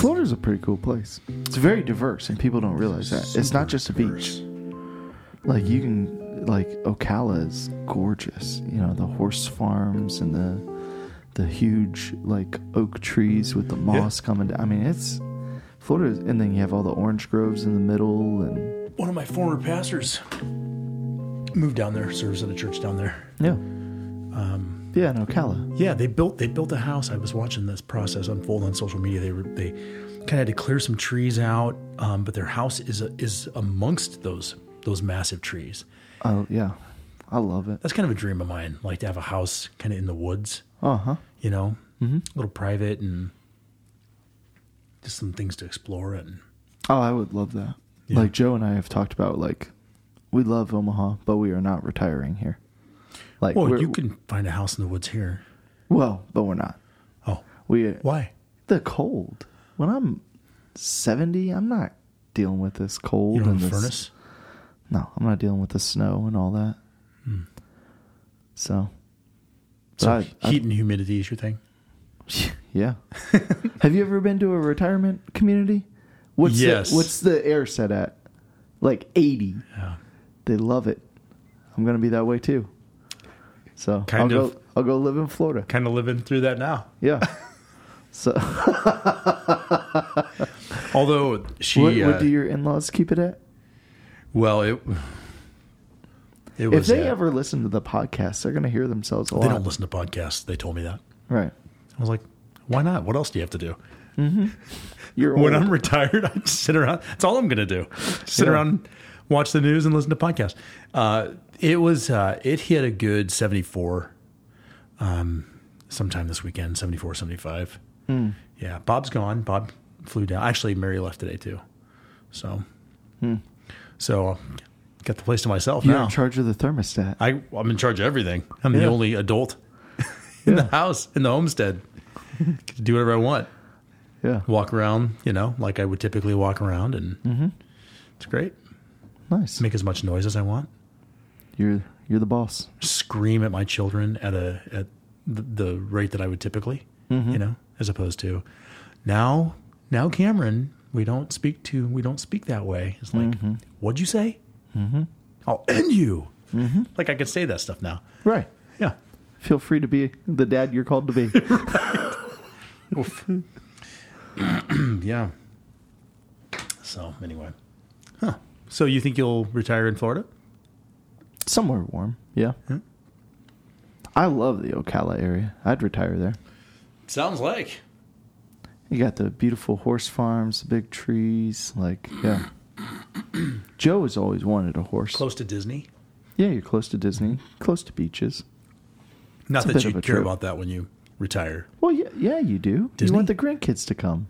Florida's a pretty cool place. It's very diverse, and people don't realize that. It's not just a beach. Like you can, like Ocala is gorgeous. You know the horse farms and the the huge like oak trees with the moss coming down. I mean, it's Florida, and then you have all the orange groves in the middle, and One of my former pastors moved down there, serves at a church down there. yeah, um, yeah, in Ocala. Yeah, they built they built a house. I was watching this process unfold on social media. They were they kind of had to clear some trees out, um, but their house is is amongst those those massive trees. Oh yeah, I love it. That's kind of a dream of mine, like to have a house kind of in the woods. Uh huh. You know, mm-hmm. a little private and just some things to explore. And Oh, I would love that. Yeah. Like Joe and I have talked about, like we love Omaha, but we are not retiring here. Like, well, you can find a house in the woods here. well, but we're not. Oh, We why? the cold. When I'm seventy, I'm not dealing with this cold You don't and have a this. furnace? No, I'm not dealing with the snow and all that. Hmm. So, So I- I- heat and humidity is your thing. yeah. have you ever been to a retirement community? What's Yes. The, what's the air set at? Like eighty. Yeah. They love it. I'm gonna be that way too. So Kind I'll of. go. I'll go live in Florida. Kind of living through that now. Yeah. so Although she, what, uh, do your in-laws keep it at? well, it it If they uh, ever listen to the podcast, they're gonna hear themselves a they lot. don't listen to podcasts. They told me that. Right. I was like, why not? What else do you have to do? You're When. I'm retired, I sit around. That's all I'm going to do. Sit Yeah. around, watch the news, and listen to podcasts. Uh, it was uh, it hit a good 74 um, sometime this weekend, 74, 75. Hmm. Yeah, Bob's gone. Bob flew down. Actually, Mary left today too. So, so uh, got the place to myself Hmm. You're now. in charge of the thermostat. I, I'm in charge of everything. I'm the only adult in the house, in the homestead. Do whatever I want. yeah. Walk around, you know, like I would typically walk around, and Mm-hmm. it's great. Nice. Make as much noise as I want. You're you're the boss. Scream at my children at a at the, the rate that I would typically, Mm-hmm. you know, as opposed to now. Now, Cameron, we don't speak to we don't speak that way. It's like, Mm-hmm. what'd you say? Mm-hmm. I'll end you. Like I could say that stuff now. Right. Yeah. Feel free to be the dad you're called to be. Yeah. So anyway, huh? So you think you'll retire in Florida? Somewhere warm. Yeah. I love the Ocala area. I'd retire there. Sounds like. You got the beautiful horse farms, the big trees. Like, yeah. Joe has always wanted a horse. Close to Disney. Yeah, you're close to Disney, close to beaches. Not It's that you care trip. about that when you retire. Well, yeah, yeah, you do. Disney? You want the grandkids to come.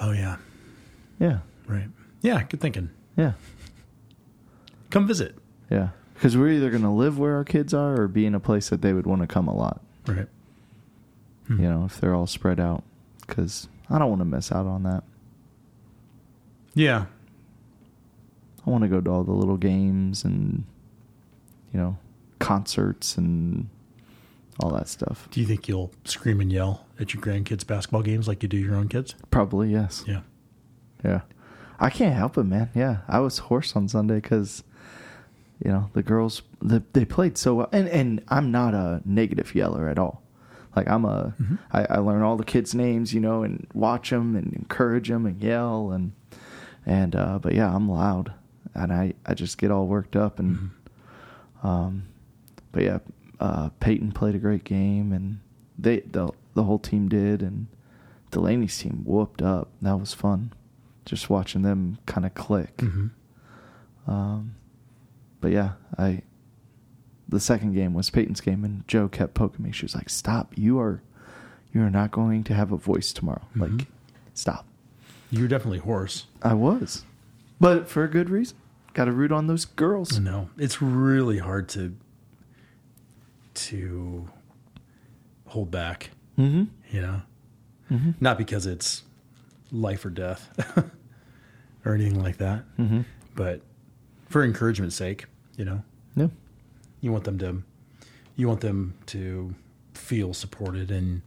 Oh yeah, Yeah, right. Yeah, good thinking. Yeah, Come visit. yeah. Because we're either going to live where our kids are or be in a place that they would want to come a lot. Right. You know, if they're all spread out. Because I don't want to miss out on that. Yeah. I want to go to all the little games and, you know, concerts and all that stuff. Do you think you'll scream and yell at your grandkids' basketball games like you do your own kids? Probably, yes. Yeah. Yeah. I can't help it, man. Yeah. I was hoarse on Sunday because, you know, the girls, the, they played so well. And, and I'm not a negative yeller at all. Like, I'm a, I, I learn all the kids' names, you know, and watch them and encourage them and yell. And, and, uh, but yeah, I'm loud. And I, I just get all worked up. And, um, but yeah, uh, Peyton played a great game and they, the, the whole team did. And Delaney's team whooped up. That was fun just watching them kind of click. Mm-hmm. Um, but yeah, I the second game was Peyton's game, and Joe kept poking me. She was like, "Stop! You are you are not going to have a voice tomorrow. Mhm. Like, stop." You're definitely hoarse. I was, but for a good reason. Got to root on those girls. No, it's really hard to to hold back. Mm-hmm. You know, Mm-hmm. not because it's life or death or anything like that, Mm-hmm. but for encouragement's sake. You know, Yeah. you want them to You want them to feel supported and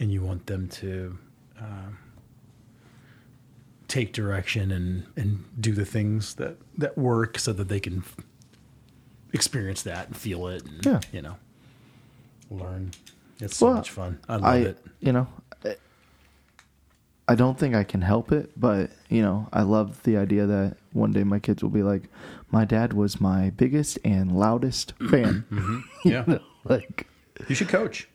and you want them to uh, take direction and and do the things that that work so that they can experience that and feel it and Yeah. you know learn it's so Well, much fun i love I, it you know, I- don't think I can help it, but you know, I love the idea that one day my kids will be like, my dad was my biggest and loudest fan. yeah like, you should coach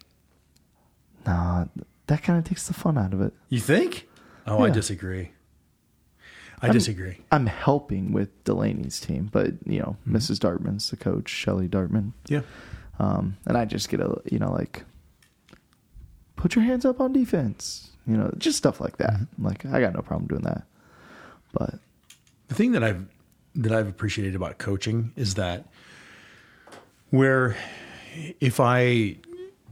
nah, that kind of takes the fun out of it. you think oh i disagree i disagree I'm helping with Delaney's team, but you know, Mm-hmm. Mrs. Dartman's the coach, Shelly Dartman. yeah Um, and I just get a, you know, like, put your hands up on defense, you know, just stuff like that. Mm-hmm. Like, I got no problem doing that. But the thing that I've that I've appreciated about coaching is that where if I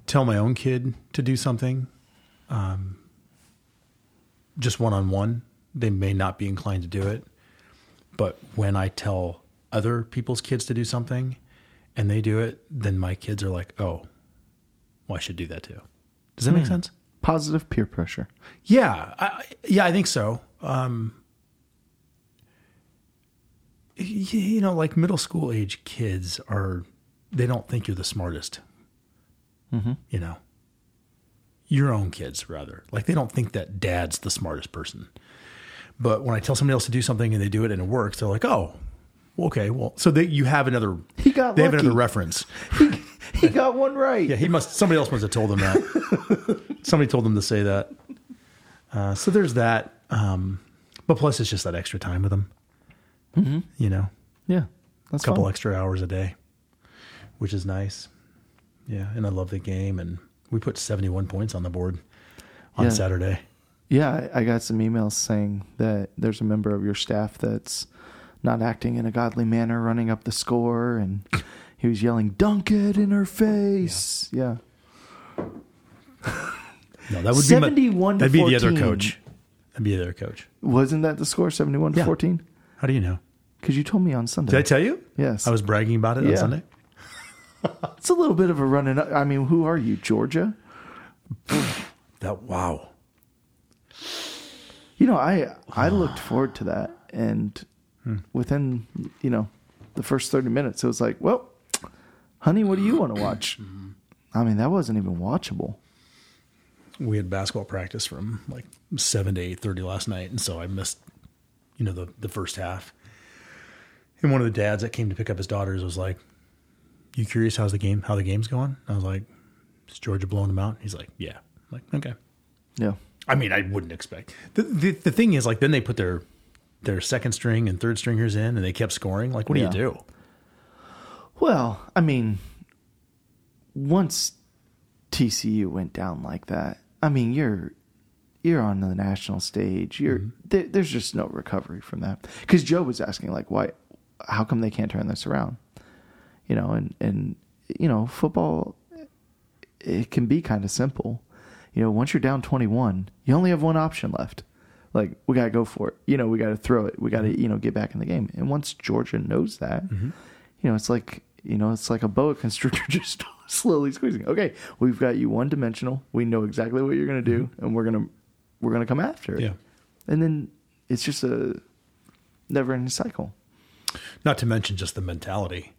tell my own kid to do something, um, just one on one, they may not be inclined to do it. But when I tell other people's kids to do something and they do it, then my kids are like, "Oh, well, I should do that too." Does that make sense? Positive peer pressure. Yeah, I, yeah, I think so. Um, you know, like middle school age kids are, they don't think you're the smartest. You know, your own kids rather. Like they don't think that dad's the smartest person. But when I tell somebody else to do something and they do it and it works, they're like, oh, okay, well, so they, you have another. He got They have lucky. another reference. He got one right. Yeah, he must. Somebody else must have told him that. somebody told him to say that. Uh, so there's that. Um, but plus, it's just that extra time with him. Mm-hmm. You know, Yeah. that's a couple fun. extra hours a day, which is nice. Yeah, and I love the game, and we put 71 points on the board on Yeah. Saturday. Yeah, I I got some emails saying that there's a member of your staff that's not acting in a godly manner, running up the score, and he was yelling, "Dunk it in her face!" Yeah, No, that would be my, 71 to that'd be the other 14. coach. That'd be the other coach. wasn't that the score, seventy-one to Yeah. fourteen? How do you know? Because you told me on Sunday. Did I tell you? Yes. I was bragging about it on Sunday. it's a little bit of a running. up. I mean, who are you, Georgia? That wow. You know, I I looked forward to that, and hmm. within you know the first thirty minutes, it was like, well, honey, what do you want to mm-hmm. watch? I mean, that wasn't even watchable. we had basketball practice from like seven to eight thirty last night, and so I missed, you know, the the first half. And one of the dads that came to pick up his daughters was like, "You curious how's the game? How the game's going?" I was like, "Is Georgia blowing them out?" He's like, "Yeah." I'm like, okay. Yeah, I mean, I wouldn't expect. The, the the thing is, like, then they put their their second string and third stringers in, and they kept scoring. Like, what do Yeah. you do? Well, I mean, once TCU went down like that, I mean, you're you're on the national stage. You're mm-hmm. there, there's just no recovery from that. Because Joe was asking, like, why? How come they can't turn this around? You know, and and you know, football it can be kind of simple. You know, once you're down 21, you only have one option left. Like, we got to go for it. You know, we got to throw it. We got to, mm-hmm. you know, get back in the game. And once Georgia knows that, mm-hmm. You know, it's like, you know, it's like a boa constrictor just slowly squeezing. Okay, we've got you one dimensional. We know exactly what you're going to do, and we're going to, we're to come after it. Yeah. And then it's just a never ending cycle. Not to mention just the mentality.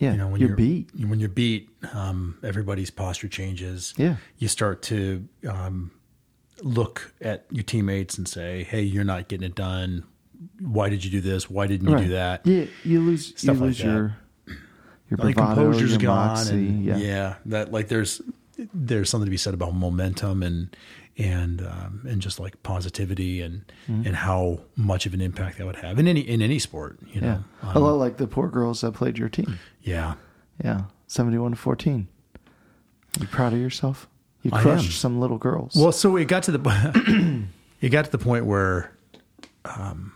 Yeah. you know when you're you're beat. when you're beat um, everybody's posture changes Yeah. you start to um, look at your teammates and say hey you're not getting it done why did you do this why didn't you Right. do that Yeah. You lose, you Stuff like lose that. your, your like bravado, composure's your gone moxie. and yeah. yeah. that like there's there's something to be said about momentum and and um, and just like positivity and Mm-hmm. and how much of an impact that would have in any in any sport you Yeah. know a lot like the poor girls that played your team. yeah Yeah. 71 to 14. You proud of yourself? You crushed some little girls. Well, so it got to the it got to the point where um,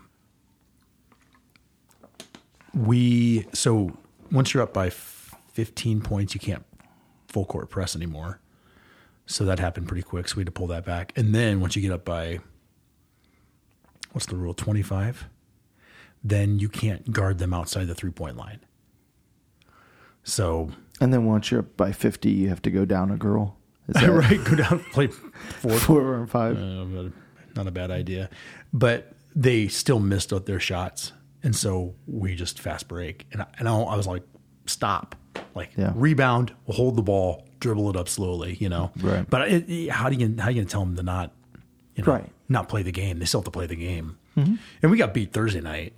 we so once you're up by 15 points, you can't full court press anymore. So that happened pretty quick. So we had to pull that back. And then once you get up by what's the rule 25, then you can't guard them outside the three point line. So And then once you're up by 50, you have to go down a girl. Is that right, go down play four. Four and five. Uh, not a bad idea, but they still missed out their shots, and so we just fast break, and I, and I, I was like, stop, like Yeah. rebound, hold the ball, dribble it up slowly, you know. Right. But it, it- how do you how are you gonna tell them to not, you know, Right. not play the game? They still have to play the game, and we got beat Thursday night,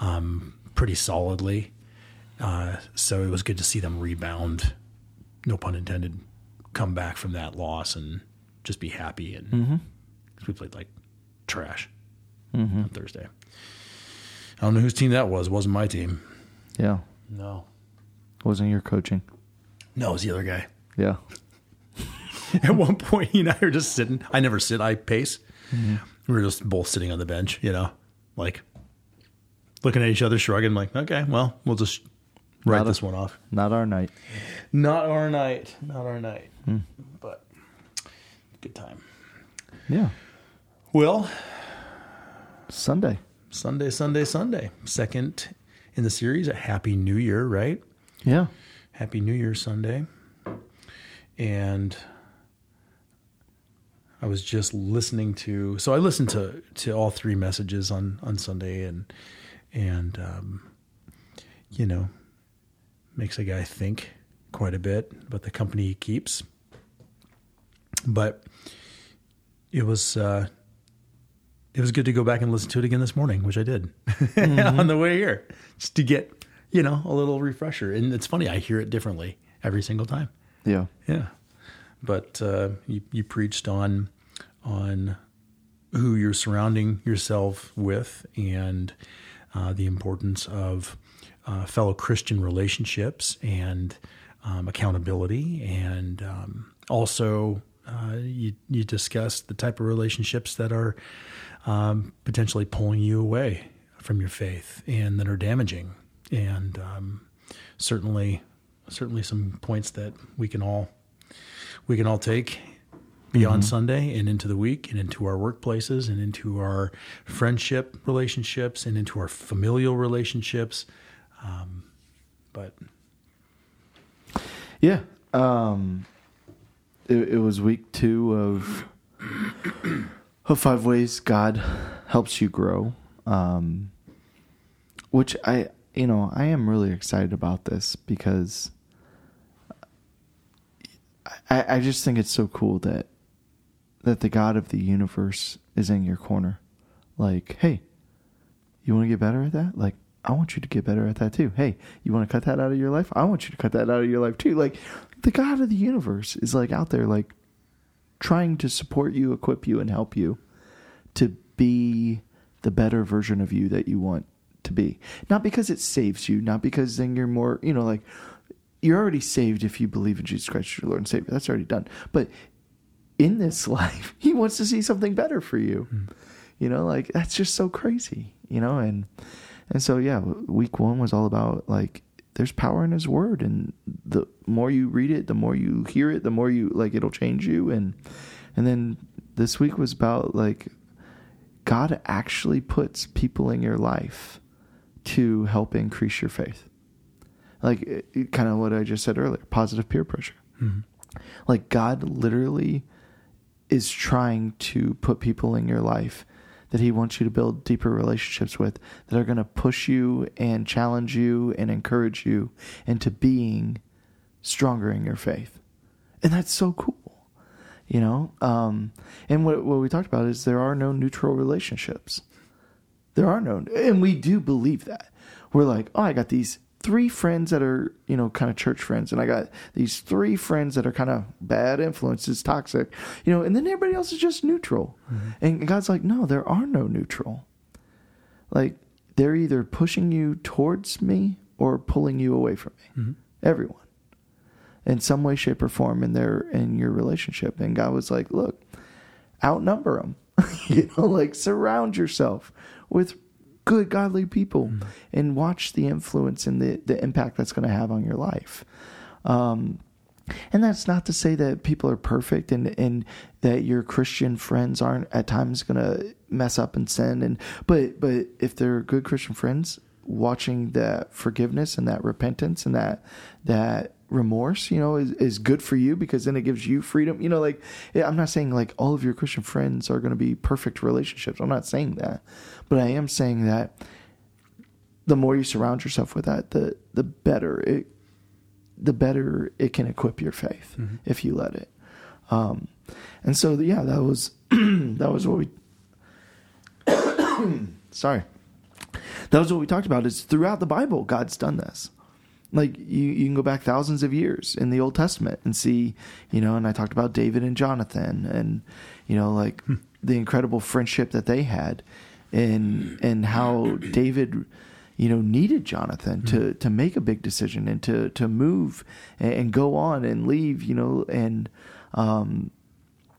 um, pretty solidly. Uh, so it was good to see them rebound, no pun intended, come back from that loss and just be happy. And 'cause we played like trash on Thursday. I don't know whose team that was. It wasn't my team. Yeah. No. Wasn't your coaching. No, it was the other guy. Yeah. At one point, he and I were just sitting. I never sit, I pace. Mm-hmm. We were just both sitting on the bench, you know, like looking at each other, shrugging, like, okay, well, we'll just write Not a- this one off. Not our night. Not our night. Not our night. Hmm. But good time. Yeah. Well, Sunday. Sunday, Sunday, Sunday. Second in the series. A happy new year, right? Yeah. Happy New Year Sunday. And I was just listening to so I listened to to all three messages on on Sunday and and um, you know makes a guy think quite a bit about the company he keeps. But it was uh it was good to go back and listen to it again this morning, which I did on the way here, just to get you know a little refresher. And it's funny, I hear it differently every single time. Yeah. Yeah, but uh, you you preached on on who you're surrounding yourself with and uh, the importance of uh, fellow Christian relationships and um, accountability, and um, also uh, you you discussed the type of relationships that are um, potentially pulling you away from your faith and that are damaging, and um, certainly certainly some points that we can all we can all take beyond Sunday and into the week and into our workplaces and into our friendship relationships and into our familial relationships. Um, but Yeah. Um, it, it was week two of of five ways God helps you grow. Um, which I, you know, I am really excited about this because I, I just think it's so cool that that the God of the universe is in your corner. Like, hey, you want to get better at that? Like, I want you to get better at that too. Hey, you want to cut that out of your life? I want you to cut that out of your life too. Like, the God of the universe is like out there, like trying to support you, equip you, and help you to be the better version of you that you want to be. Not because it saves you, not because then you're more, you know, like you're already saved if you believe in Jesus Christ your Lord and Savior. That's already done. But in this life, He wants to see something better for you. Hmm. You know, like that's just so crazy. You know, and and so yeah, week one was all about like there's power in His Word, and the more you read it, the more you hear it, the more you like it'll change you. And and then this week was about like God actually puts people in your life to help increase your faith. Like it, it- kind of what I just said earlier, positive peer pressure. Mm-hmm. Like God literally is trying to put people in your life that he wants you to build deeper relationships with that are going to push you and challenge you and encourage you into being stronger in your faith. And that's so cool. You know? Um, and what, what we talked about is there are no neutral relationships. There are no, and we do believe that. We're like, oh, I got these three friends that are, you know, kind of church friends, and I got these three friends that are kind of bad influences, toxic, you know, and then everybody else is just neutral. Mm-hmm. And God's like, no, there are no neutral. Like, they're either pushing you towards me or pulling you away from me. Mm-hmm. Everyone. In some way, shape, or form in their in your relationship. And God was like, look, outnumber them. you know, like surround yourself with good, godly people and watch the influence and the, the impact that's going to have on your life. Um, and that's not to say that people are perfect and, and that your Christian friends aren't at times going to mess up and sin. And, but, but if they're good Christian friends, watching that forgiveness and that repentance and that that remorse, you know, is, is good for you because then it gives you freedom. You know, like I'm not saying like all of your Christian friends are going to be perfect relationships. I'm not saying that, but I am saying that the more you surround yourself with that, the the better it the better it can equip your faith mm-hmm. if you let it. Um, and so yeah, that was that was what we. sorry, that was what we talked about. Is throughout the Bible, God's done this. Like you, you can go back thousands of years in the Old Testament and see, you know. And I talked about David and Jonathan, and you know, like hmm. the incredible friendship that they had, and and how David you know needed Jonathan to to make a big decision and to to move and, and go on and leave you know and um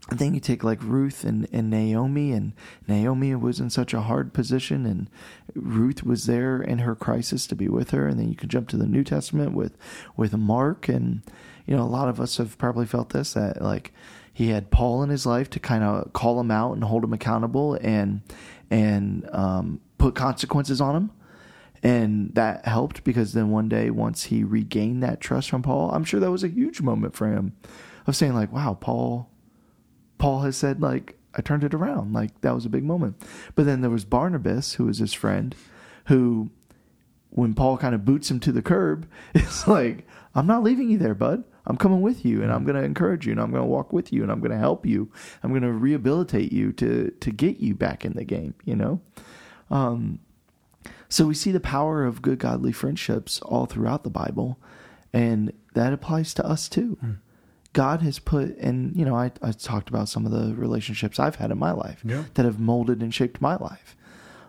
and then you take like Ruth and, and Naomi, and Naomi was in such a hard position, and Ruth was there in her crisis to be with her. And then you can jump to the New Testament with with Mark, and you know a lot of us have probably felt this that like he had Paul in his life to kind of call him out and hold him accountable, and and um, put consequences on him and that helped because then one day once he regained that trust from Paul, I'm sure that was a huge moment for him of saying like, "Wow, Paul Paul has said like I turned it around." Like that was a big moment. But then there was Barnabas, who was his friend, who when Paul kind of boots him to the curb, it's like, "I'm not leaving you there, bud. I'm coming with you and I'm going to encourage you and I'm going to walk with you and I'm going to help you. I'm going to rehabilitate you to to get you back in the game, you know?" Um so we see the power of good godly friendships all throughout the Bible, and that applies to us too. Mm. God has put, and you know, I, I talked about some of the relationships I've had in my life yeah. that have molded and shaped my life.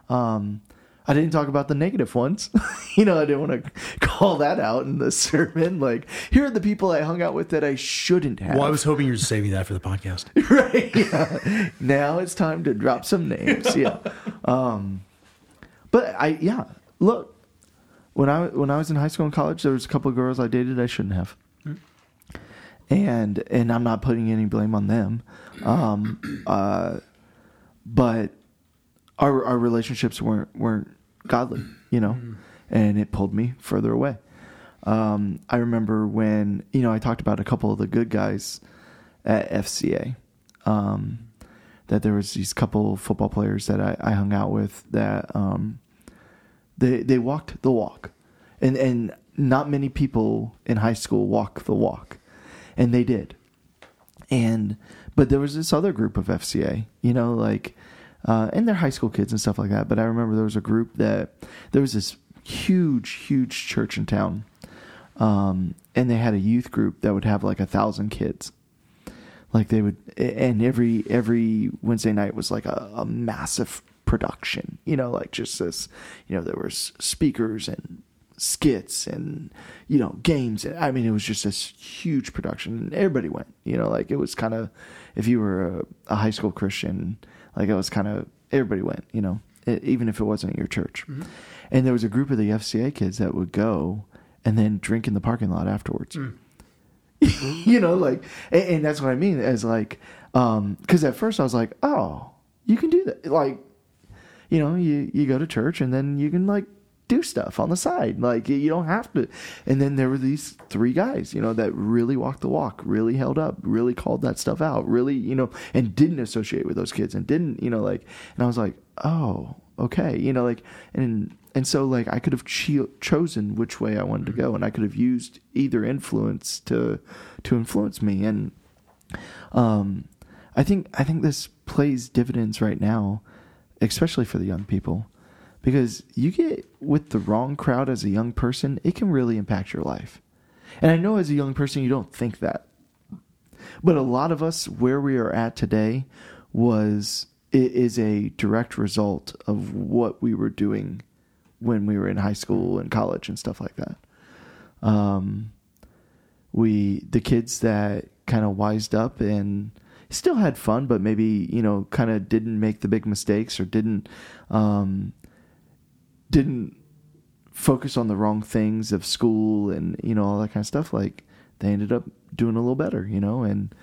Um, I didn't talk about the negative ones. you know, I didn't want to call that out in the sermon. Like, here are the people I hung out with that I shouldn't have. Well, I was hoping you were saving that for the podcast. right. Yeah. now it's time to drop some names. Yeah. Um, but I yeah, look, when I when I was in high school and college, there was a couple of girls I dated I shouldn't have. And and I'm not putting any blame on them. Um, uh, but our our relationships weren't weren't godly, you know, mm. and it pulled me further away. Um, I remember when you know I talked about a couple of the good guys at FCA. Um, that there was these couple football players that I, I hung out with that um, they they walked the walk, and and not many people in high school walk the walk, and they did. And but there was this other group of FCA, you know, like, uh, and they're high school kids and stuff like that. But I remember there was a group that there was this huge, huge church in town, um, and they had a youth group that would have like a thousand kids like they would and every every wednesday night was like a, a massive production. You know, like just this, you know, there was speakers and skits and you know games i mean it was just this huge production and everybody went you know like it was kind of if you were a, a, high school christian like it was kind of everybody went you know it, even if it wasn't your church mm-hmm. and there was a group of the fca kids that would go and then drink in the parking lot afterwards mm. you know like and, and, that's what i mean as like um because at first i was like oh you can do that like you know, you, you go to church and then you can like do stuff on the side. Like you don't have to. And then there were these three guys, you know, that really walked the walk, really held up, really called that stuff out, really, you know, and didn't associate with those kids and didn't, you know, like, and I was like, oh, okay, you know, like, and, and so like I could have cho- chosen which way I wanted to go and I could have used either influence to, to influence me. And, um, I think, I think this plays dividends right now especially for the young people, because you get with the wrong crowd as a young person, it can really impact your life. And I know as a young person, you don't think that. But a lot of us, where we are at today, was it is a direct result of what we were doing when we were in high school and college and stuff like that. Um, we the kids that kind of wised up and still had fun, but maybe you know, kind of didn't make the big mistakes or didn't um, didn't focus on the wrong things of school and you know all that kind of stuff. Like they ended up doing a little better, you know, and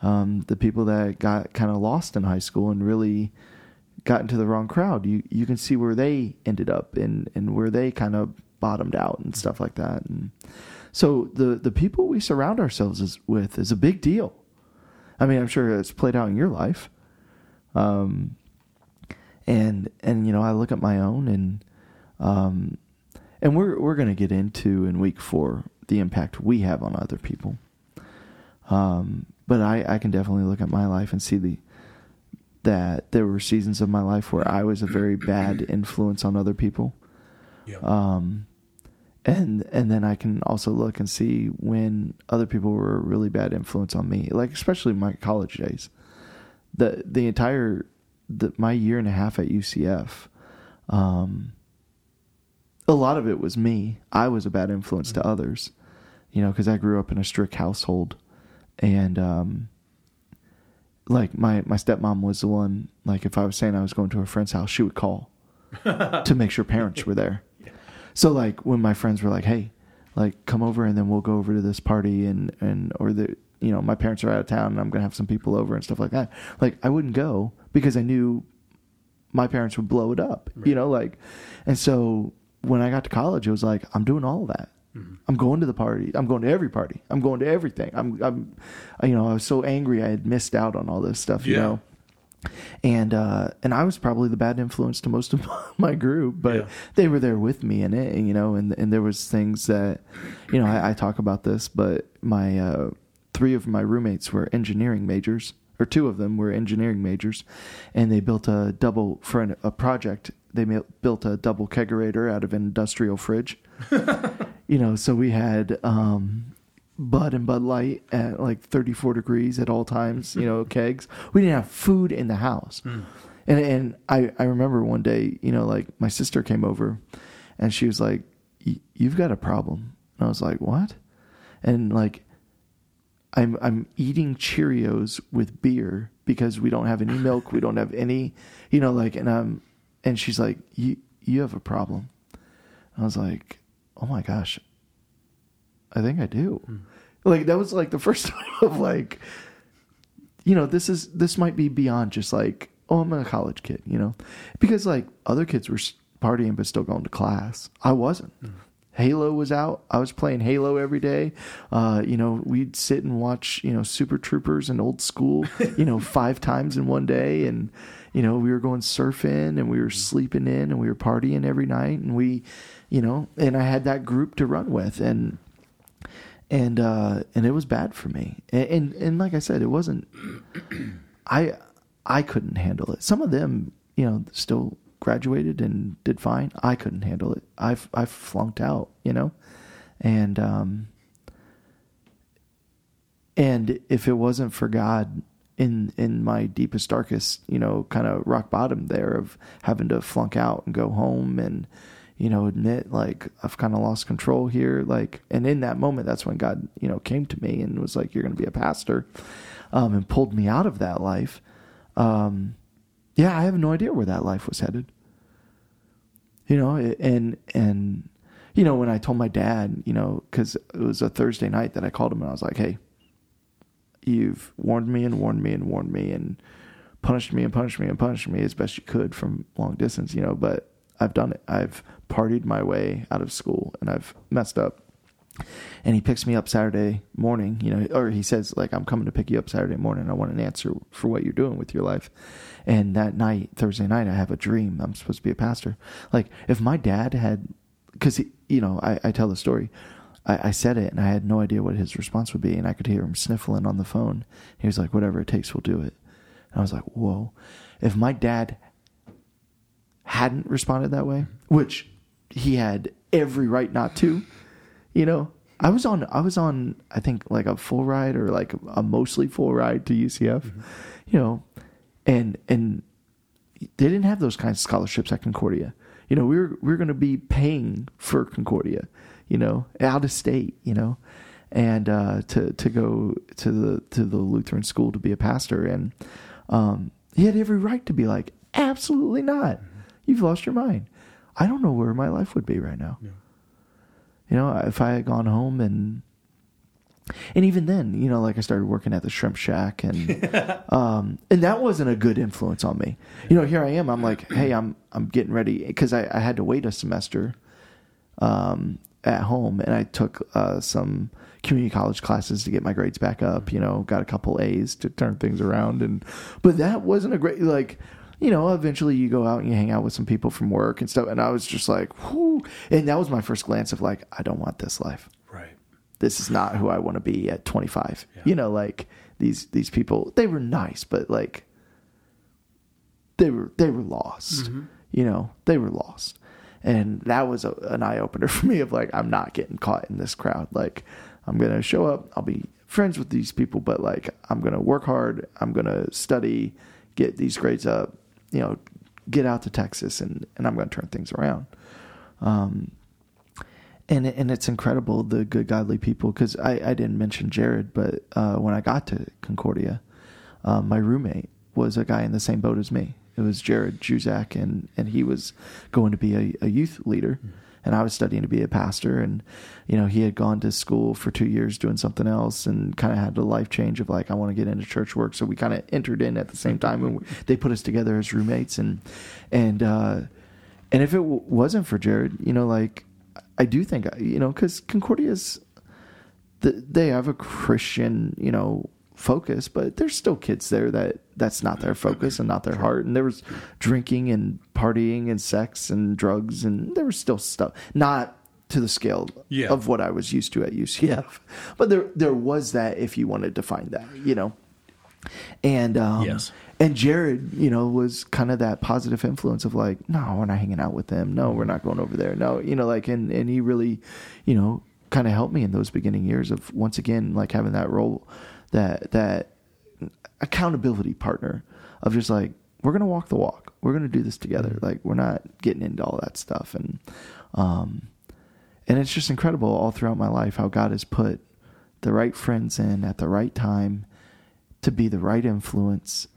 um, the people that got kind of lost in high school and really got into the wrong crowd, you you can see where they ended up and and where they kind of bottomed out and stuff like that. And so the the people we surround ourselves is, with is a big deal. I mean, I'm sure it's played out in your life. Um, and and you know, I look at my own and um, and we're we're going to get into in week four the impact we have on other people. Um, but I, I can definitely look at my life and see the that there were seasons of my life where I was a very bad influence on other people. Yeah. Um, and and then I can also look and see when other people were a really bad influence on me, like especially my college days. The the entire the, my year and a half at UCF, um, a lot of it was me. I was a bad influence to others, you know, because I grew up in a strict household, and um, like my my stepmom was the one. Like if I was saying I was going to a friend's house, she would call to make sure parents were there. So like when my friends were like, "Hey, like come over and then we'll go over to this party and and or the you know my parents are out of town and I'm gonna have some people over and stuff like that." Like I wouldn't go because I knew my parents would blow it up. You know, like, and so when I got to college, it was like I'm doing all of that. I'm going to the party. I'm going to every party. I'm going to everything. I'm, I'm, you know, I was so angry I had missed out on all this stuff. You know, and uh, and I was probably the bad influence to most of my group, but Yeah. they were there with me in it, and, you know, and and there was things that, you know, I, I talk about this, but my uh, three of my roommates were engineering majors, or two of them were engineering majors, and they built a double for an, a project. They built a double kegerator out of an industrial fridge. you know, so we had um, Bud and Bud Light at like 34 degrees at all times, you know, kegs. We didn't have food in the house. And and I, I remember one day, you know, like my sister came over and she was like, "Y- You've got a problem. And I was like, What? And like, I'm I'm eating Cheerios with beer because we don't have any milk, we don't have any, you know, like, and um, and she's like, you you have a problem. I was like, oh my gosh, I think I do. Like that was like the first time of like, you know, this is this might be beyond just like, oh, I'm a college kid, you know, because like other kids were partying but still going to class. I wasn't. Halo was out. I was playing Halo every day. Uh, you know, we'd sit and watch, you know, Super Troopers and old school, you know, five times in one day. And, you know, we were going surfing and we were sleeping in and we were partying every night. And we, you know, and I had that group to run with. And, and, uh, and it was bad for me. And, and, and like I said, it wasn't, I, I couldn't handle it. Some of them, you know, still graduated and did fine. I couldn't handle it. I I flunked out, you know, and um, and if it wasn't for God in in my deepest darkest, you know, kind of rock bottom there of having to flunk out and go home and you know admit like I've kind of lost control here, like, and in that moment, that's when God, you know, came to me and was like, "You're going to be a pastor," um, and pulled me out of that life. Um, yeah, I have no idea where that life was headed. You know, and and you know when I told my dad, you know, because it was a Thursday night that I called him and I was like, "Hey, you've warned me and warned me and warned me and punished me and punished me and punished me as best you could from long distance, you know, but I've done it. I've partied my way out of school and I've messed up." And he picks me up Saturday morning, you know, or he says like, "I'm coming to pick you up Saturday morning. I want an answer for what you're doing with your life." And that night, Thursday night, I have a dream. I'm supposed to be a pastor. Like if my dad had, because you know, I, I tell the story. I, I said it, and I had no idea what his response would be, and I could hear him sniffling on the phone. He was like, "Whatever it takes, we'll do it." And I was like, "Whoa!" If my dad hadn't responded that way, which he had every right not to, you know, I was on I was on I think like a full ride or like a mostly full ride to UCF, mm-hmm. you know, and and they didn't have those kinds of scholarships at Concordia. You know, we were we were going to be paying for Concordia, you know, out of state, you know, and uh, to to go to the to the Lutheran school to be a pastor, and um, he had every right to be like, absolutely not, you've lost your mind. I don't know where my life would be right now. Yeah. You know, if I had gone home and and even then, you know, like I started working at the shrimp shack and um and that wasn't a good influence on me. You know, here I am, I'm like, hey, I'm I'm getting ready because I, I had to wait a semester um at home and I took uh some community college classes to get my grades back up, you know, got a couple A's to turn things around and but that wasn't a great like you know, eventually you go out and you hang out with some people from work and stuff. And I was just like, whoo. And that was my first glance of like, I don't want this life Right. this is not who I want to be at 25. Yeah. You know, like these these people, they were nice, but like they were they were lost. You know, they were lost, and that was a, an eye opener for me of like I'm not getting caught in this crowd. Like I'm gonna show up, I'll be friends with these people, but like I'm gonna work hard, I'm gonna study, get these grades up, you know, get out to Texas, and and I'm gonna turn things around. Um, and and it's incredible the good godly people because I, I didn't mention Jared, but uh, when I got to Concordia, um, my roommate was a guy in the same boat as me. It was Jared Juzak, and and he was going to be a, a youth leader, and I was studying to be a pastor. And you know, he had gone to school for two years doing something else, and kind of had a life change of like, I want to get into church work. So we kind of entered in at the same time, and they put us together as roommates, and and uh, and if it w- wasn't for Jared, you know, like I do think you know because Concordia's the, they have a Christian you know focus, but there's still kids there that that's not their focus and not their heart. And there was drinking and partying and sex and drugs, and there was still stuff not to the scale Yeah. of what I was used to at UCF, but there there was that if you wanted to find that, you know. And um, Yes. and Jared, you know, was kind of that positive influence of like, no, we're not hanging out with them. No, we're not going over there. No, you know, like, and and he really, you know, kind of helped me in those beginning years of once again like having that role, that that accountability partner of just like we're gonna walk the walk. We're gonna do this together. Like we're not getting into all that stuff and um and it's just incredible all throughout my life how God has put the right friends in at the right time to be the right influence.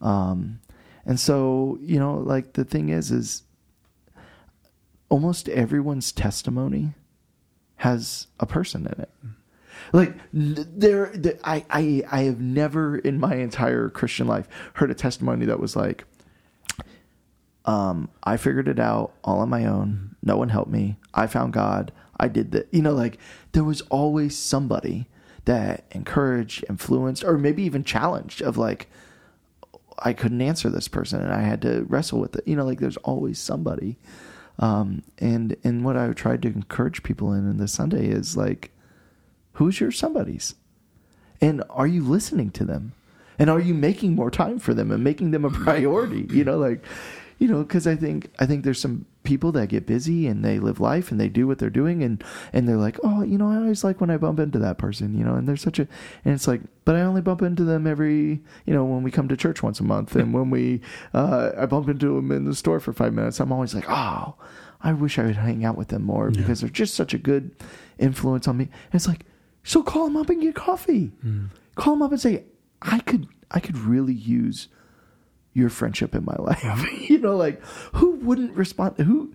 Um, and so, you know, like the thing is, is almost everyone's testimony has a person in it. Like there, the, I, I, I have never in my entire Christian life heard a testimony that was like, um, I figured it out all on my own. No one helped me. I found God. I did that. You know, like there was always somebody that encouraged, influenced, or maybe even challenged of like, I couldn't answer this person and I had to wrestle with it. You know, like there's always somebody. Um, and, and what I tried to encourage people in in the Sunday is like, who's your somebodies? And are you listening to them? And are you making more time for them and making them a priority? You know, like, you know, because I think I think there's some people that get busy and they live life and they do what they're doing and and they're like, oh, you know, I always like when I bump into that person, you know, and they're such a and it's like, but I only bump into them every, you know, when we come to church once a month and when we uh, I bump into them in the store for five minutes, I'm always like, oh, I wish I would hang out with them more Yeah. because they're just such a good influence on me. And it's like, so call them up and get coffee. Call them up and say, I could I could really use your friendship in my life. you know, like who wouldn't respond? Who,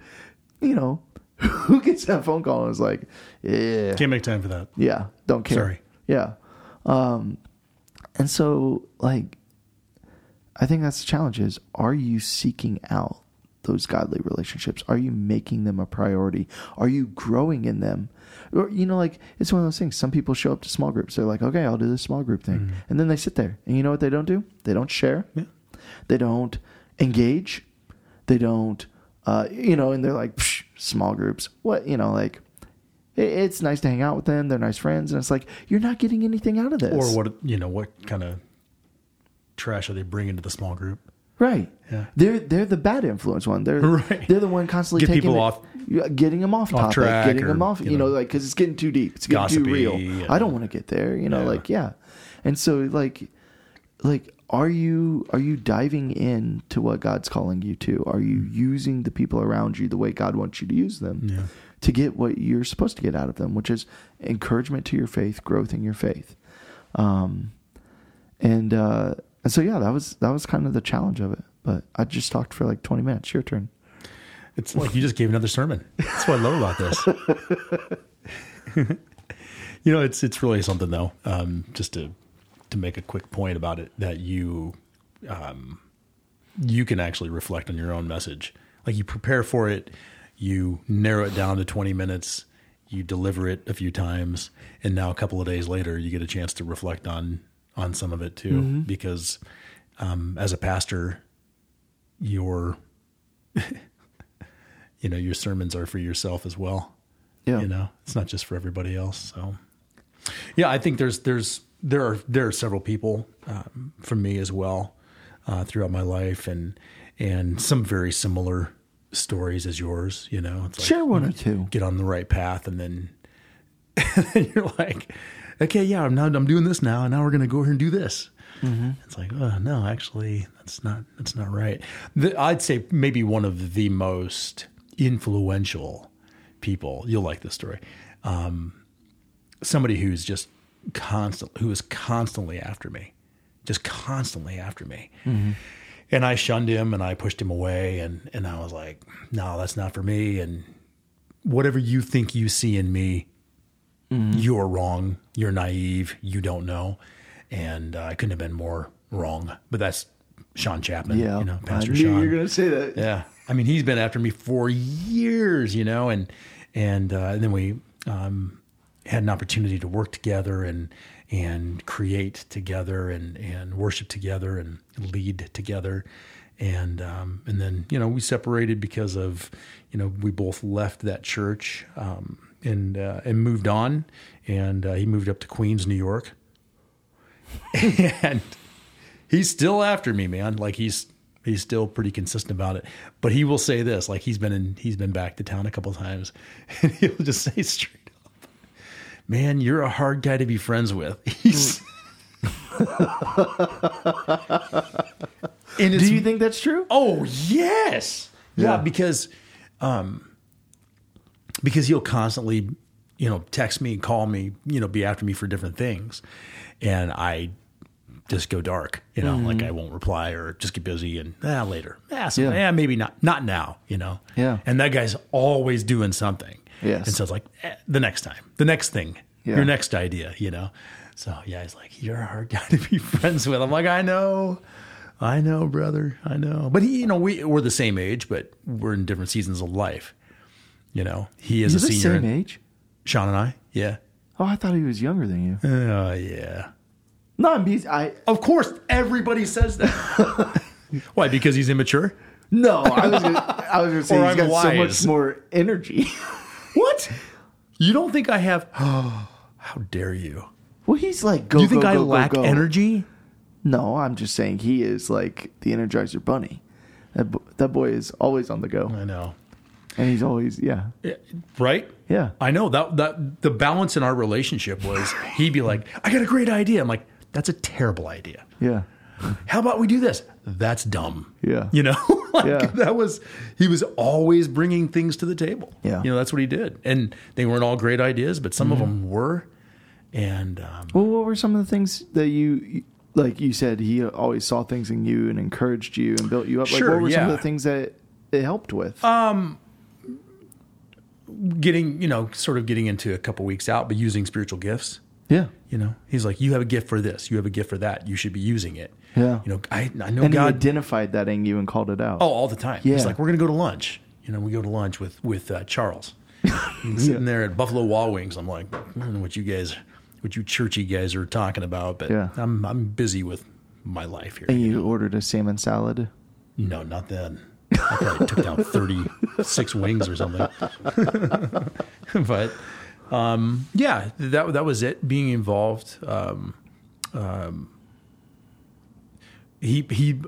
you know, who gets that phone call and is like, yeah, Can't make time for that. yeah, don't care. Sorry. Yeah. Um, and so like, I think that's the challenge is, are you seeking out those godly relationships? Are you making them a priority? Are you growing in them? Or, you know, like it's one of those things. Some people show up to small groups. They're like, okay, I'll do this small group thing. And then they sit there and you know what they don't do? They don't share. Yeah. They don't engage. They don't, uh, you know, and they're like, Psh, small groups. What, you know, like, it, it's nice to hang out with them. They're nice friends. And it's like, you're not getting anything out of this. Or what you know? What kind of trash are they bringing to the small group? Right. Yeah. They're they're the bad influence one. They're Right. they're the one constantly Get taking people off- getting them off, off topic, track getting or, them off. You, know, know, like because it's getting too deep. It's getting too real. yeah. I don't want to get there. You know, Yeah. like yeah. And so like like are you are you diving in to what God's calling you to? Are you using the people around you the way God wants you to use them? Yeah. To get what you're supposed to get out of them, which is encouragement to your faith, growth in your faith. Um and uh and so yeah, that was that was kind of the challenge of it. But I just talked for like twenty minutes. Your turn. It's like you just gave another sermon. That's what I love about this. you know, it's it's really something though. Um, just to to make a quick point about it, that you um, you can actually reflect on your own message. Like you prepare for it, you narrow it down to twenty minutes, you deliver it a few times, and now a couple of days later, you get a chance to reflect on on some of it too. Because um, as a pastor, your you know your sermons are for yourself as well Yeah. you know it's not just for everybody else so yeah i think there's there's there are there are several people um, from me as well uh, throughout my life and and some very similar stories as yours you know it's like Share one or two. get on the right path and then and then you're like okay yeah i'm now i'm doing this now and now we're going to go here and do this. It's like oh no actually that's not that's not right. The, i'd say maybe one of the most influential people you'll like this story um, somebody who's just constant who is constantly after me just constantly after me. And i shunned him and i pushed him away and and i was like no that's not for me. And whatever you think you see in me you're wrong you're naive you don't know and uh, i couldn't have been more wrong but that's sean chapman Yeah. you know I pastor knew sean you were going to say that. yeah. I mean, he's been after me for years, you know, and and, uh, and then we um, had an opportunity to work together and and create together and and worship together and lead together. And um, and then you know we separated because of you know we both left that church um, and uh, and moved on and uh, he moved up to Queens, New York, and he's still after me, man. Like he's he's still pretty consistent about it. But he will say this, like he's been in he's been back to town a couple times, and he'll just say straight up, "Man, you're a hard guy to be friends with." He's and Do you think that's true? Oh yes, yeah, Yeah. because um, because he'll constantly, you know, text me, and call me, you know, be after me for different things, and I just go dark, you know, like I won't reply or just get busy and ah later, ah, so, Yeah. yeah. maybe not, not now, you know, Yeah. and that guy's always doing something, Yes. and so it's like eh, the next time, the next thing, Yeah. your next idea, you know. So yeah, he's like, you're a hard guy to be friends with. I'm like, I know, I know, brother, I know. But he, you know, we we're the same age, but we're in different seasons of life. You know, he is You're a the senior. same in- age. Sean and I, yeah. Oh, I thought he was younger than you. Oh yeah. No, I'm, he's, I Of course, everybody says that. Why? Because he's immature. no, I was gonna, I was going to say Or he's I'm got so much wise. more energy. What? You don't think I have? how dare you? well, he's like go. Do you think go, I go, lack go. energy? No, I'm just saying he is like the Energizer Bunny. That bo- that boy is always on the go, I know. And he's always yeah Yeah, Right? yeah. I know that that the balance in our relationship was he'd be like, "I got a great idea." I'm like, "That's a terrible idea." Yeah. How about we do this? That's dumb. Yeah. You know, like Yeah. that was, he was always bringing things to the table. Yeah. You know, that's what he did. And they weren't all great ideas, but some of them were. And, um, Well, what were some of the things that you like? You said he always saw things in you and encouraged you and built you up. Like, Sure, what were some of the things that it helped with? Getting, you know, sort of getting into a couple weeks out, but using spiritual gifts. yeah, You know, he's like, you have a gift for this, you have a gift for that. You should be using it. Yeah. You know, I, I know and he God. identified that in you and called it out. Oh, all the time. Yeah. He's like, we're going to go to lunch. You know, we go to lunch with with uh, Charles. He's sitting there at Buffalo Wild Wings. I'm like, I don't know what you guys, what you churchy guys are talking about, but Yeah. I'm I'm busy with my life here. and you ordered a salmon salad. No, not then. I probably took down 36 wings or something. but um, yeah, that that was it. Being involved. Um, um, he he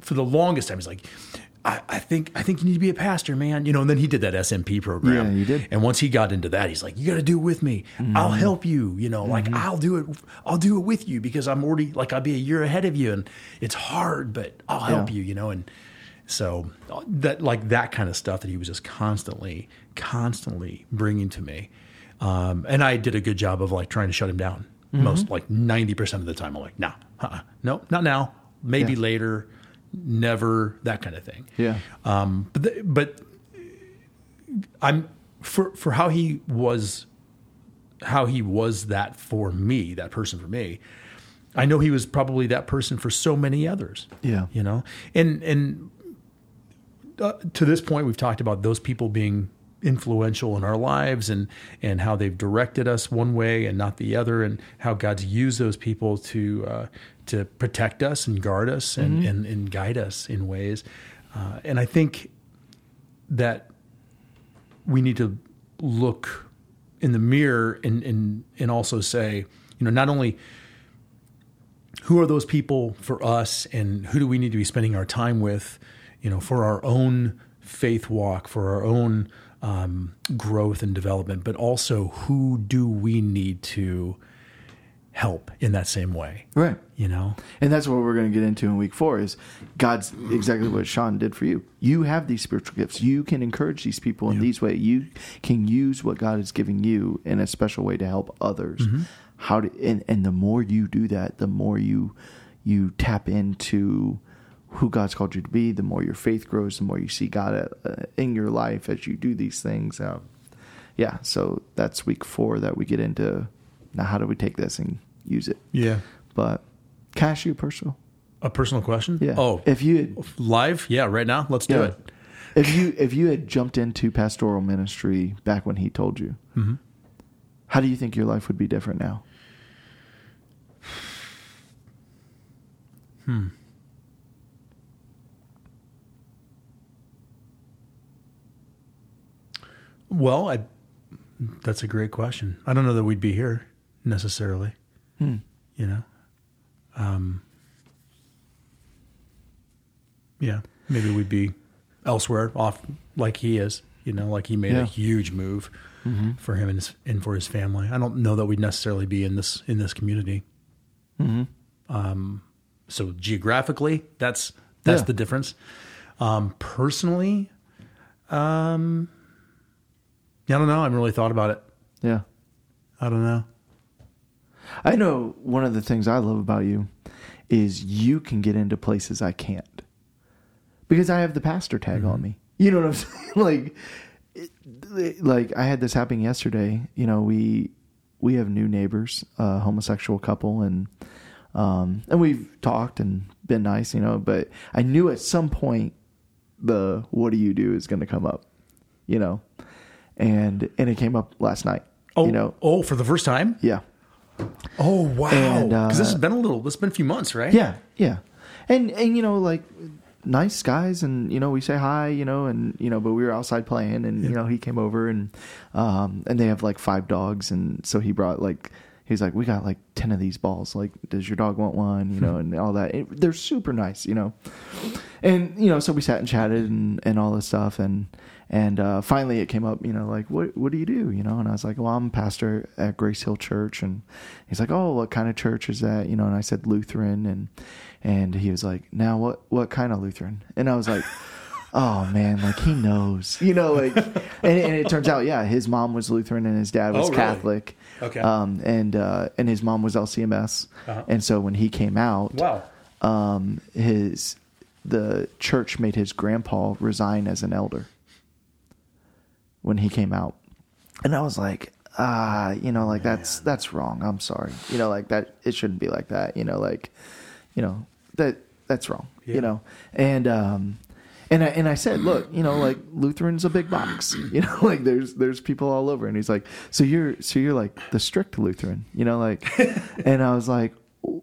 for the longest time he's like I, I think I think you need to be a pastor, man. You know, and then he did that SMP program. Yeah, he did. And once he got into that, he's like, "You got to do it with me. I'll help you. You know, like I'll do it. I'll do it with you because I'm already like I'll be a year ahead of you, and it's hard, but I'll help Yeah. you. You know, and so that like that kind of stuff that he was just constantly, constantly bringing to me, um, and I did a good job of like trying to shut him down. Most like ninety percent of the time, I'm like, "No, uh-uh. no, not now. Maybe Yeah. later." Never that kind of thing. Yeah. Um, but the, but I'm for for how he was how he was that for me, that person for me. I know he was probably that person for so many others. Yeah. You know, and and uh, to this point, we've talked about those people being influential in our lives and and how they've directed us one way and not the other, and how God's used those people to uh, to protect us and guard us and and, and guide us in ways. Uh, and I think that we need to look in the mirror and and and also say, you know, not only who are those people for us and who do we need to be spending our time with, you know, for our own faith walk, for our own um, growth and development, but also who do we need to help in that same way, Right. you know? And that's what we're going to get into in week four is God's exactly what Sean did for you. You have these spiritual gifts. You can encourage these people in Yeah. these ways. You can use what God is giving you in a special way to help others. How to, and, and the more you do that, the more you, you tap into who God's called you to be, the more your faith grows, the more you see God uh, in your life as you do these things. Uh, yeah. So that's week four that we get into now. How do we take this and use it? Yeah. But ask you personal? A personal question? Yeah. Oh, if you had, live? Yeah, right now? Let's do yeah, it. if you if you had jumped into pastoral ministry back when he told you, Mm-hmm. how do you think your life would be different now? Well, I, that's a great question. I don't know that we'd be here necessarily, Hmm. you know? Um, yeah, maybe we'd be elsewhere off like he is, you know, like he made Yeah. a huge move Mm-hmm. for him and, his, and for his family. I don't know that we'd necessarily be in this, in this community. Mm-hmm. So geographically, that's, that's Yeah. the difference. Um, personally, um, yeah, I don't know. I haven't really thought about it. Yeah, I don't know. I know one of the things I love about you is you can get into places I can't because I have the pastor tag on me. You know what I'm saying? like, it- like I had this happen yesterday. You know, we we have new neighbors, a homosexual couple, and um, and we've talked and been nice. You know, but I knew at some point the "what do you do" is going to come up. You know, and and it came up last night. Oh, you know, oh, for the first time. yeah. Oh wow! Because this uh, has been a little. This has been a few months, right? Yeah, yeah, and and you know like nice guys, and you know we say hi, you know, and you know, but we were outside playing, and you know he came over, and um, and they have like five dogs, and so he brought like. He's like, we got like ten of these balls. Like, does your dog want one? You know, and all that. It- they're super nice, you know. And you know, so we sat and chatted and, and all this stuff, and and uh, finally it came up, you know, like what what do you do? You know, and I was like, well, I'm a pastor at Grace Hill Church, and he's like, oh, what kind of church is that? You know, and I said Lutheran, and and he was like, now what what kind of Lutheran? And I was like. Oh man, like he knows, you know, like, and, and it turns out, yeah, his mom was Lutheran and his dad was Oh, really? Catholic, Okay. um, and uh, and his mom was LCMS, Uh-huh. and so when he came out, Wow. um, his the church made his grandpa resign as an elder when he came out, and I was like, ah, you know, like that's that's wrong. I'm sorry, you know, like that it shouldn't be like that. You know, like, you know that that's wrong. Yeah. You know, and um, and I and I said, look, you know, like Lutheran's a big box. You know, like there's there's people all over, and he's like, so you're so you're like the strict Lutheran. You know, like, and I was like,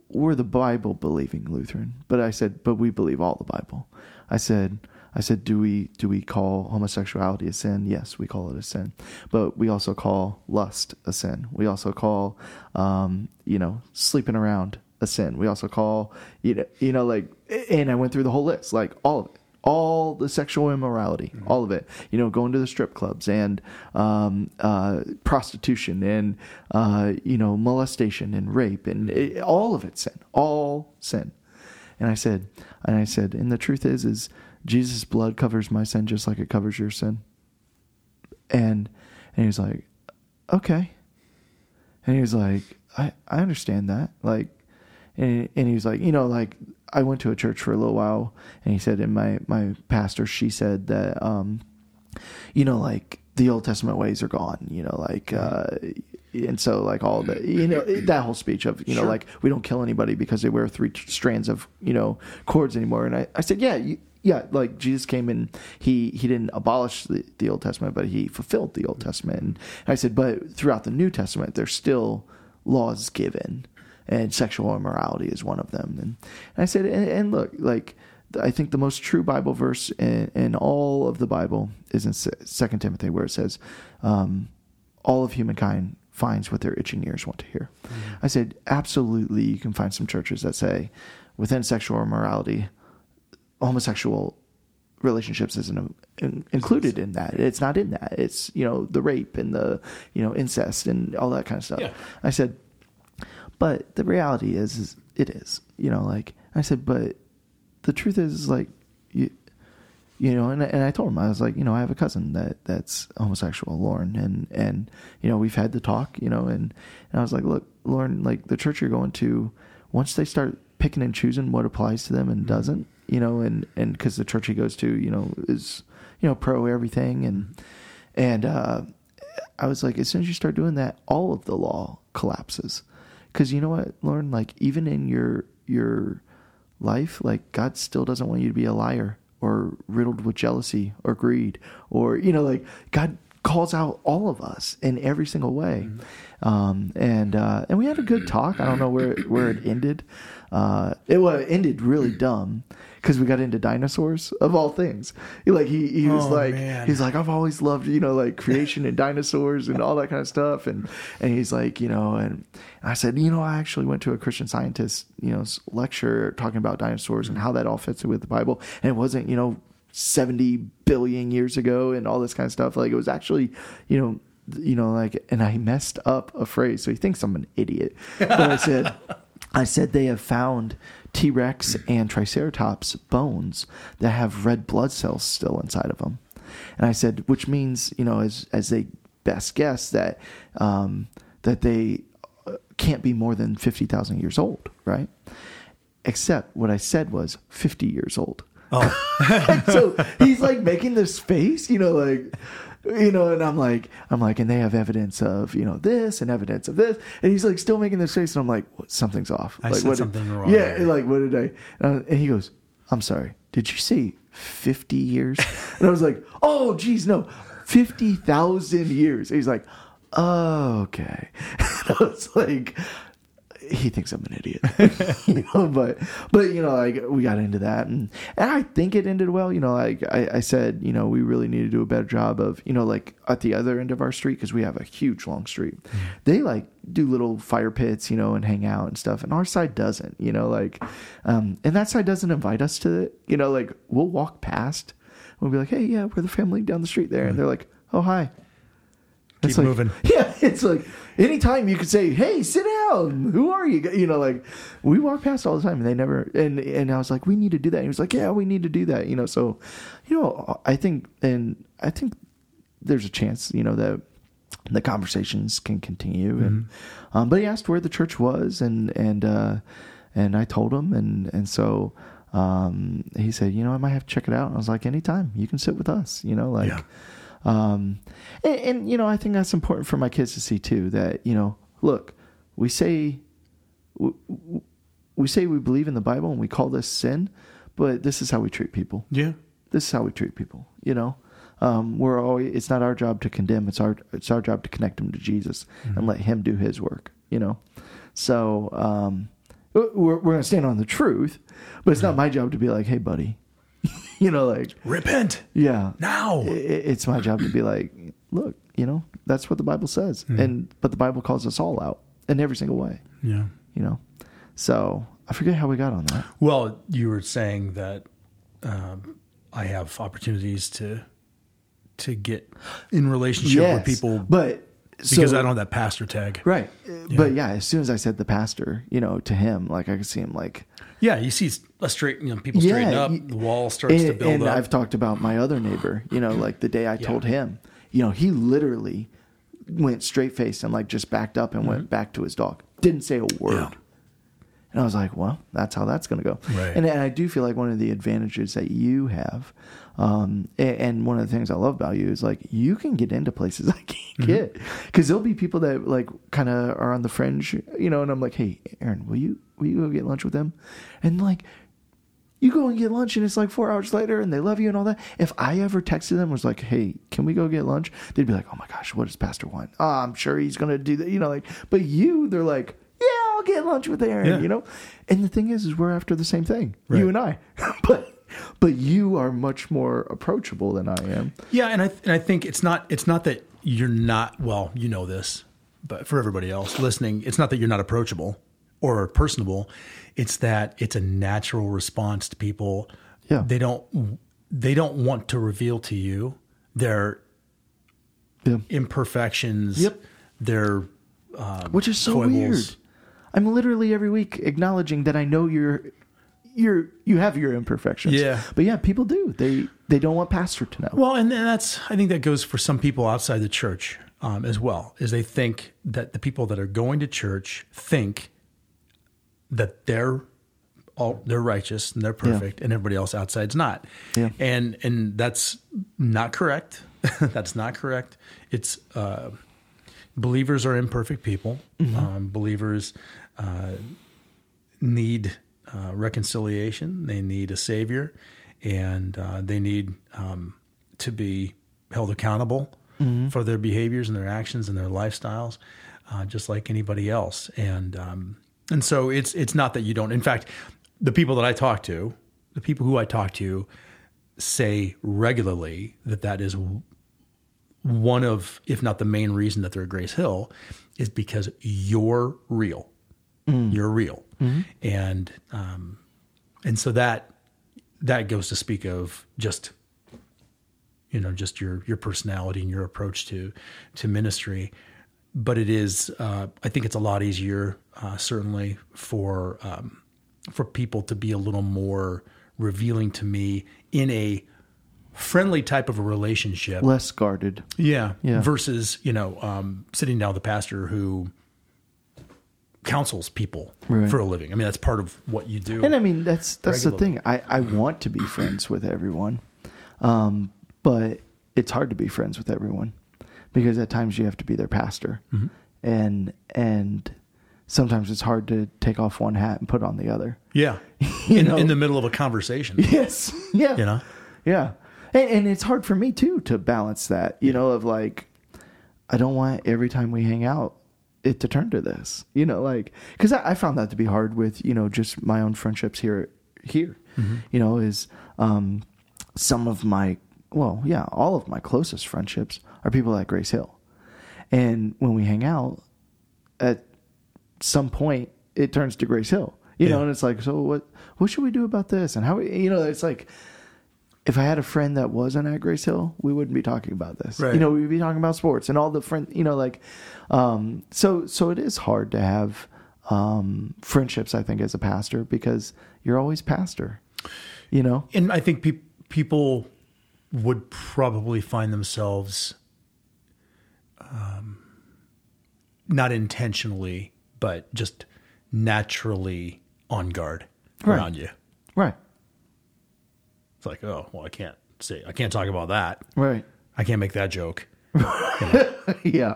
we're the Bible believing Lutheran, but I said, but we believe all the Bible. I said. I said, do we do we call homosexuality a sin? Yes, we call it a sin, but we also call lust a sin. We also call, um, you know, sleeping around a sin. We also call, you know, you know, like, and I went through the whole list, like all of it, all the sexual immorality, all of it. You know, going to the strip clubs and um, uh, prostitution and uh, you know molestation and rape and it, all of it sin, all sin. And I said, and I said, and the truth is, is Jesus' blood covers my sin just like it covers your sin. And and he was like, okay. And he was like, I I understand that. Like, and and he was like, you know, like I went to a church for a little while, and he said, and my my pastor, she said that, um, you know, like the Old Testament ways are gone. You know, like uh, and so like all the you know that whole speech of you know Sure. like we don't kill anybody because they wear three strands of you know cords anymore and i, I said yeah you, yeah like jesus came and he he didn't abolish the, the old testament but he fulfilled the old testament and i said but throughout the new testament there's still laws given and sexual immorality is one of them and, and i said and, and look like I think the most true Bible verse in, in all of the Bible is in Second Timothy, where it says, um, "All of humankind finds what their itching ears want to hear." I said, absolutely, you can find some churches that say, within sexual immorality, homosexual relationships isn't included in that. It's not in that. It's you know the rape and the you know incest and all that kind of stuff. Yeah. I said, but the reality is, is it is. You know, like I said, but the truth is, is like you, you know, and and I told him I was like, you know, I have a cousin that that's homosexual, Lauren, and and you know we've had the talk, you know, and and I was like, look, Lauren, like the church you're going to, once they start picking and choosing what applies to them and doesn't, you know, and and because the church he goes to, you know, is you know pro everything, and and uh, I was like, as soon as you start doing that, all of the law collapses, because you know what, Lauren, like even in your your life, like God still doesn't want you to be a liar or riddled with jealousy or greed or you know like God calls out all of us in every single way. Um, and uh, and we had a good talk. I don't know where it, where it ended. Uh, it well, it ended really dumb because we got into dinosaurs of all things. He, like he he was Oh, like man. he's like I've always loved you know like creation and dinosaurs and all that kind of stuff. And and he's like you know and I said you know I actually went to a Christian scientist you know lecture talking about dinosaurs and how that all fits with the Bible. And it wasn't you know 70 billion years ago and all this kind of stuff. Like it was actually you know you know like and I messed up a phrase. So he thinks I'm an idiot. But I said I said they have found T Rex and Triceratops bones that have red blood cells still inside of them. And I said, which means, you know, as, as they best guess, that, um, that they uh, can't be more than 50,000 years old, right? Except what I said was 50 years old. Oh, so he's like making this face, you know, like, you know, and I'm like, I'm like, and they have evidence of, you know, this and evidence of this, and he's like still making this face, and I'm like, what, something's off. I like, said what did- something wrong Yeah, like what did I? Uh, and he goes, I'm sorry. Did you say 50 years? and I was like, oh, geez, no, 50,000 years. And he's like, oh, okay. And I was like, he thinks I'm an idiot, you know. But but you know, like we got into that, and and I think it ended well. You know, like I, I said, you know, we really need to do a better job of, you know, like at the other end of our street because we have a huge long street. They like do little fire pits, you know, and hang out and stuff, and our side doesn't. You know, like, um, and that side doesn't invite us to it. You know, like we'll walk past, we'll be like, hey, yeah, we're the family down the street there, and they're like, oh hi. Keep It's like- moving. Yeah, it's like anytime you could say, "Hey, sit down. Who are you?" You know, like we walk past all the time, and they never. And and I was like, "We need to do that." And he was like, "Yeah, we need to do that." You know, so you know, I think, and I think there's a chance, you know, that the conversations can continue. And um, but he asked where the church was, and and uh, and I told him, and and so. Um, he said, you know, I might have to check it out. And I was like, anytime you can sit with us, you know, like, Yeah. Um, and, and you know, I think that's important for my kids to see too. That you know, look, we say we, we say we believe in the Bible and we call this sin, but this is how we treat people. yeah. This is how we treat people. You know, um, we're always. It's not our job to condemn. It's our it's our job to connect them to Jesus and let Him do His work. You know, so um, we're we're going to stand on the truth, but it's not my job to be like, hey, buddy. you know, like Repent yeah, now. I- I- it's my job to be like, look, you know, that's what the Bible says, and but the Bible calls us all out in every single way, Yeah. you know. So I forget how we got on that. Well, you were saying that um, I have opportunities to to get in relationship with people but because so- I don't have that pastor tag. right. But yeah, as soon as I said the pastor, you know, to him, like I could see him like Yeah, you see a straight, you know, people straighten up, y- the wall starts to and, build and up. I've talked about my other neighbor, you know, like the day I told him, you know, he literally went straight faced and like just backed up and went back to his dog. Didn't say a word. Mm-hmm. Yeah. And And I was like, well, that's how that's going to go. Right. And, and I do feel like one of the advantages that you have, um, a- and, one of the things I love about you is like you can get into places I can't get because there'll be people that like kind of are on the fringe, you know, and I'm like, hey, Aaron, will you will you go get lunch with them? And like you go and get lunch and it's like four hours later and they love you and all that. If I ever texted them was like, hey, can we go get lunch? They'd be like, oh my gosh, what does Pastor want? Oh, I'm sure he's going to do that. You know, like, but you, they're like, yeah, I'll get lunch with Aaron, Yeah. you know? And the thing is, is we're after the same thing, Right. you and I. but, but you are much more approachable than I am. Yeah, and I and I think it's not it's not that you're not well, you know this, but for everybody else listening, it's not that you're not approachable or personable. It's that it's a natural response to people. Yeah. They don't they don't want to reveal to you their Yeah. imperfections, Yep. their Which is so foibles. weird. I'm literally every week acknowledging that I know you're you're you have your imperfections. Yeah. But yeah, people do. They they don't want pastor to know. Well, and that's I think that goes for some people outside the church um, as well, is they think that the people that are going to church think that they're all they're righteous and they're perfect, and everybody else outside's not. Yeah. And and that's not correct. that's not correct. It's uh, believers are imperfect people. Um, believers uh, need uh, reconciliation. They need a savior, and uh, they need um, to be held accountable for their behaviors and their actions and their lifestyles, uh, just like anybody else. And um, and so it's it's not that you don't. In fact, the people that I talk to, the people who I talk to, say regularly that that is one of, if not the main reason that they're at Grace Hill, is because you're real. You're real, and um, and so that that goes to speak of just you know just your your personality and your approach to to ministry. But it is, uh, I think, it's a lot easier, uh, certainly for um, for people to be a little more revealing to me in a friendly type of a relationship. Less guarded. Yeah. Yeah. Versus, you know, um, sitting down with a pastor who counsels people Right. for a living. I mean, that's part of what you do. And I mean, that's that's the thing. I, I want to be friends with everyone, um, but it's hard to be friends with everyone because at times you have to be their pastor, Mm-hmm. and and sometimes it's hard to take off one hat and put on the other. yeah. You in, know? in the middle of a conversation. Yes, yeah, You know? yeah, and, and it's hard for me too to balance that. You know, of like, I don't want every time we hang out it to turn to this. You know, like because I, I found that to be hard with you know just my own friendships here. Here, you know, is um, some of my well, yeah, all of my closest friendships are people at Grace Hill, and when we hang out, at some point it turns to Grace Hill. You know, and it's like, so what? What should we do about this? And how? You know, it's like if I had a friend that wasn't at Grace Hill, we wouldn't be talking about this. Right. You know, we'd be talking about sports and all the friend. You know, like, um, so so it is hard to have um, friendships. I think as a pastor because you're always pastor. You know, And I think pe- people would probably find themselves um, not intentionally, but just naturally on guard Right. around you. right, It's like, oh, well, I can't say, I can't talk about that. right. I can't make that joke. yeah,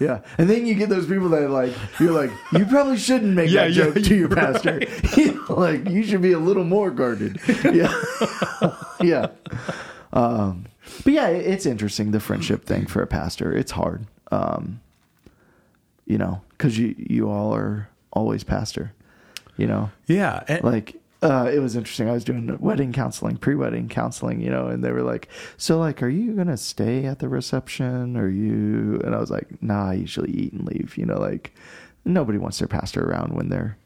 yeah. And then you get those people that like you're like you probably shouldn't make Yeah, that yeah, joke to your pastor. You know, like you should be a little more guarded. Yeah, yeah. Um, but yeah, it's interesting the friendship thing for a pastor. It's hard, um, you know, because you you all are always pastor. You know, Yeah. And, like uh, it was interesting. I was doing wedding counseling, pre-wedding counseling, you know, and they were like, "So, like, are you gonna stay at the reception? Or you?" And I was like, "Nah, I usually eat and leave." You know, like nobody wants their pastor around when they're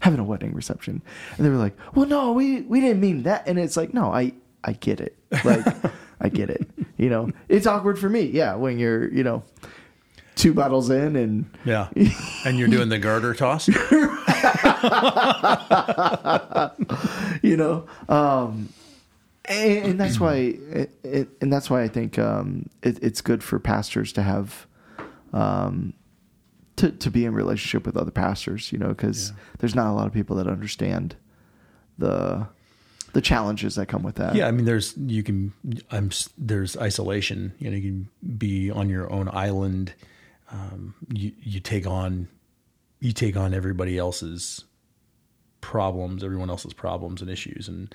having a wedding reception. And they were like, "Well, no, we we didn't mean that." And it's like, no, I I get it. Like, I get it. You know, it's awkward for me. Yeah, when you're, you know, two bottles in and yeah. and you're doing the garter toss. you know um and, and that's why it, it, and that's why i think um it, it's good for pastors to have um to to be in relationship with other pastors, you know, because Yeah. there's not a lot of people that understand the the challenges that come with that. Yeah, I mean, there's you can I'm there's isolation. You know, you can be on your own island. Um, you you take on you take on everybody else's problems, everyone else's problems and issues and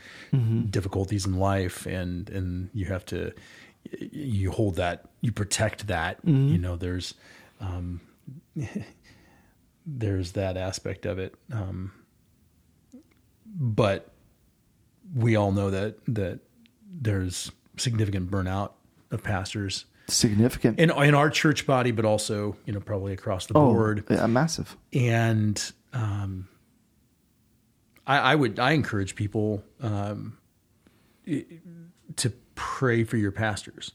difficulties in life, and and you have to you hold that, you protect that. You know, there's um, there's that aspect of it. Um, but we all know that that there's significant burnout of pastors significant. in in our church body, but also you know probably across the oh, board. yeah, massive. And um, I, I would I encourage people um, to pray for your pastors.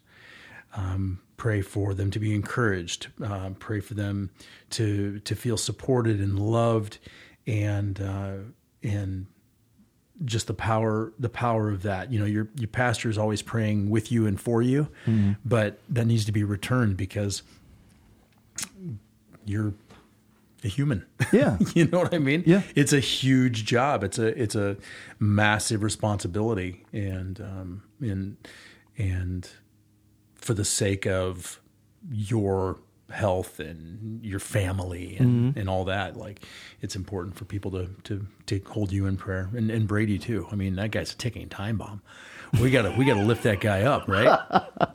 Um, pray for them to be encouraged. Um, pray for them to to feel supported and loved, and uh, and just the power the power of that. You know, your your pastor is always praying with you and for you, but that needs to be returned because you're a human. Yeah. you know what I mean? Yeah. It's a huge job. It's a it's a massive responsibility, and um, and and for the sake of your health and your family and, mm-hmm. and all that, like it's important for people to to to hold you in prayer and, and Brady too. I mean, that guy's a ticking time bomb. We gotta we gotta lift that guy up, right?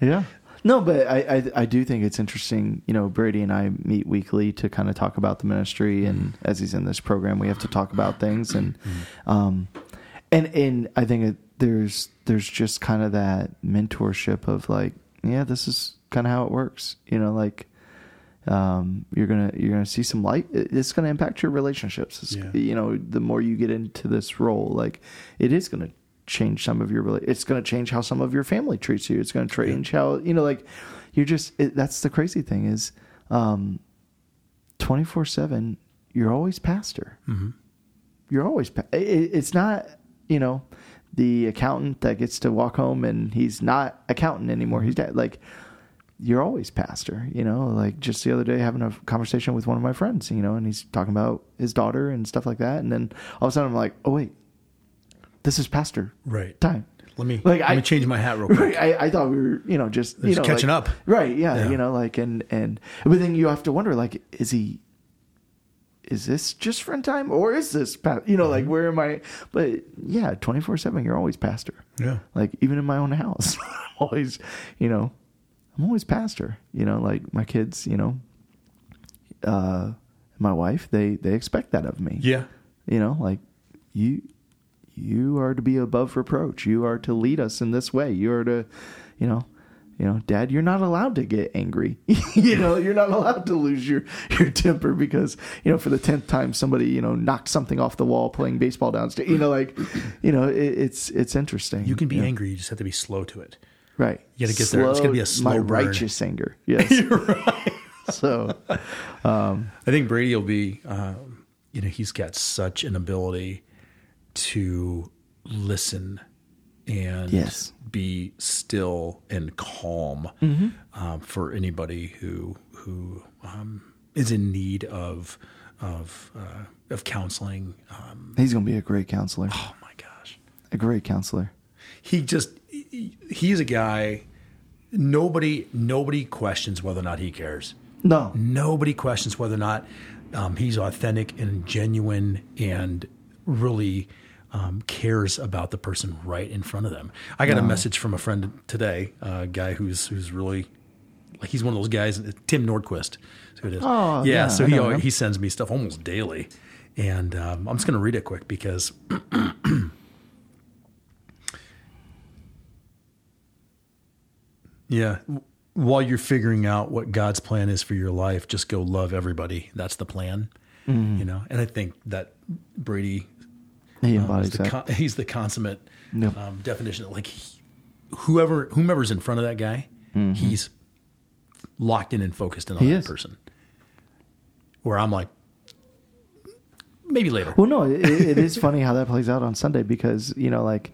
Yeah. No, but I, I I do think it's interesting. You know, Brady and I meet weekly to kind of talk about the ministry, and mm-hmm. as he's in this program, we have to talk about things, and mm-hmm. um, and and I think it, there's there's just kind of that mentorship of like, yeah, this is kind of how it works. You know, like um, you're gonna you're gonna see some light. It's gonna impact your relationships. Yeah. You know, the more you get into this role, like it is gonna change some of your. It's gonna change how some of your family treats you. It's gonna change how you know, like you're just. It, that's the crazy thing is, twenty four seven. You're always pastor. Mm-hmm. You're always. Pa- it, it's not you know the accountant that gets to walk home and he's not accountant anymore. He's dead. Like you're always pastor, you know, like just the other day having a conversation with one of my friends, you know, and he's talking about his daughter and stuff like that. And then all of a sudden I'm like, oh, wait, this is pastor Right. time. Let me Like, let I- me change my hat real quick. Right. I, I thought we were, you know, just, you Just know, catching like- up. Right. Yeah, Yeah. You know, like, and, and, but then you have to wonder, like, is he, is this just friend time or is this, pa- you know, like, Mm-hmm. where am I? But yeah, 24 seven, you're always pastor. Yeah. Like even in my own house, always, you know, I'm always pastor. You know, like my kids, you know, uh, my wife, they they expect that of me. Yeah. You know, like you you are to be above reproach. You are to lead us in this way. You are to, you know, you know, Dad, you're not allowed to get angry. you know, you're not allowed to lose your your temper because you know for the tenth time somebody you know knocked something off the wall playing baseball downstairs. You know, like you know, it, it's it's interesting. You can be Yeah. angry. You just have to be slow to it. Right. You gotta get there. It's gotta be a slow my burn. righteous anger. Yes. So, um, I think Brady will be, um, you know, he's got such an ability to listen and Yes. be still and calm um, for anybody who who um, is in need of of uh, of counseling. Um, he's going to be a great counselor. oh my gosh, A great counselor. he just he's a guy. Nobody nobody questions whether or not he cares. No. Nobody questions whether or not um, he's authentic and genuine and really um, cares about the person right in front of them. I got a message from a friend today, a guy who's who's really like he's one of those guys. Tim Nordquist, is who it is. Oh, yeah. yeah, so he always, he sends me stuff almost daily, and um, I'm just going to read it quick because. Yeah. While you're figuring out what God's plan is for your life, just go love everybody. That's the plan. Mm-hmm. You know, and I think that Brady He um, embodies is the con- he's the consummate um, definition. Of, like he- whoever whomever's in front of that guy, he's locked in and focused in on Mm-hmm. He that is. person. Where I'm like, maybe later. Well, no, it, it is funny how that plays out on Sunday because you know, like,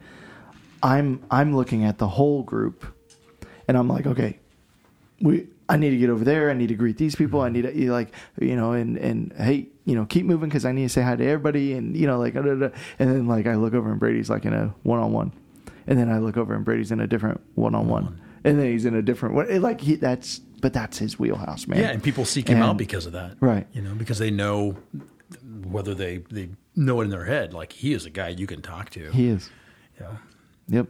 I'm I'm looking at the whole group, and I'm like, okay, we I need to get over there. I need to greet these people. I need to like you know, and and hey, you know, keep moving because I need to say hi to everybody. And you know, like, da, da, da. and then like I look over and Brady's like in a one on one, and then I look over and Brady's in a different one on one, and then he's in a different one. Like he, that's but that's his wheelhouse, man. Yeah, and people seek him out because of that. Right. You know, because they know whether they they know it in their head, like he is a guy you can talk to. He is. yeah. Yep,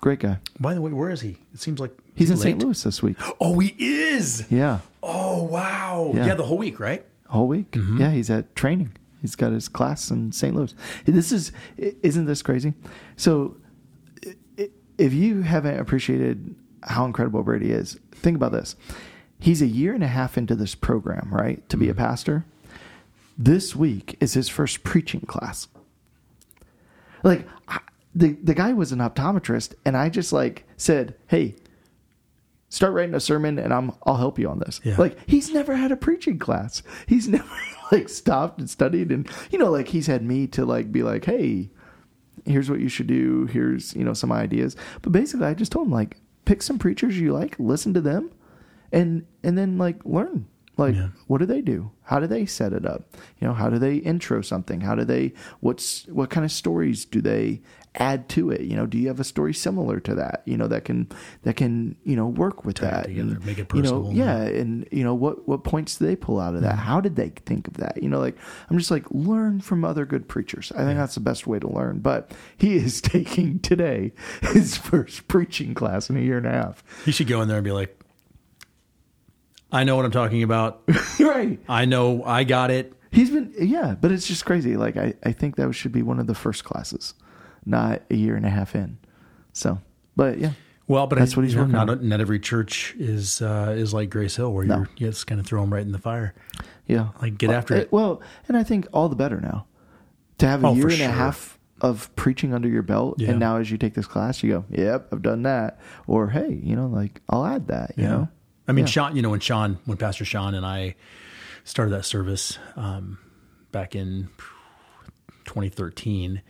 great guy. By the way, where is he? It seems like He's in. St. Louis this week. Oh, he is. Yeah, Oh, wow. Yeah. Yeah, the whole week, right? whole week. Mm-hmm. Yeah, he's at training. He's got his class in St. Louis. This is i- isn't this crazy? So, i- i- if you haven't appreciated how incredible Brady is, think about this. He's a year and a half into this program, right, to be Mm-hmm. a pastor. This week is his first preaching class. Like I- the the guy was an optometrist, and I just like said, "Hey, start writing a sermon and I'm I'll help you on this. Yeah. Like he's never had a preaching class. He's never like stopped and studied and you know like he's had me to like be like, "Hey, here's what you should do. Here's, you know, some ideas." But basically I just told him like pick some preachers you like, listen to them and and then like learn. Like Yeah. what do they do? How do they set it up? You know, how do they intro something? How do they what's what kind of stories do they add to it? You know, do you have a story similar to that? You know, that can that can, you know, work with that. together, and, make it personal You know, yeah, and you know, what what points do they pull out of that? Mm-hmm. How did they think of that? You know, like I'm just like learn from other good preachers. I think that's the best way to learn. But he is taking today his first preaching class in a year and a half. He should go in there and be like, I know what I'm talking about. right. I know I got it. He's been yeah, but it's just crazy. Like I, I think that should be one of the first classes, not a year and a half in. So, but yeah, Well, but That's I, what he's you know, working not, on. not every church is uh, is like Grace Hill, where No. you're you just kind of throw them right in the fire. yeah. Like, get Well, after it. Well, and I think all the better now to have a Oh, year and a half of preaching under your belt, Yeah. and now as you take this class, you go, "Yep, I've done that," or "Hey, you know, like I'll add that." You know, I mean, Yeah. Sean, you know, when Sean, when Pastor Sean and I started that service um, back in 2013,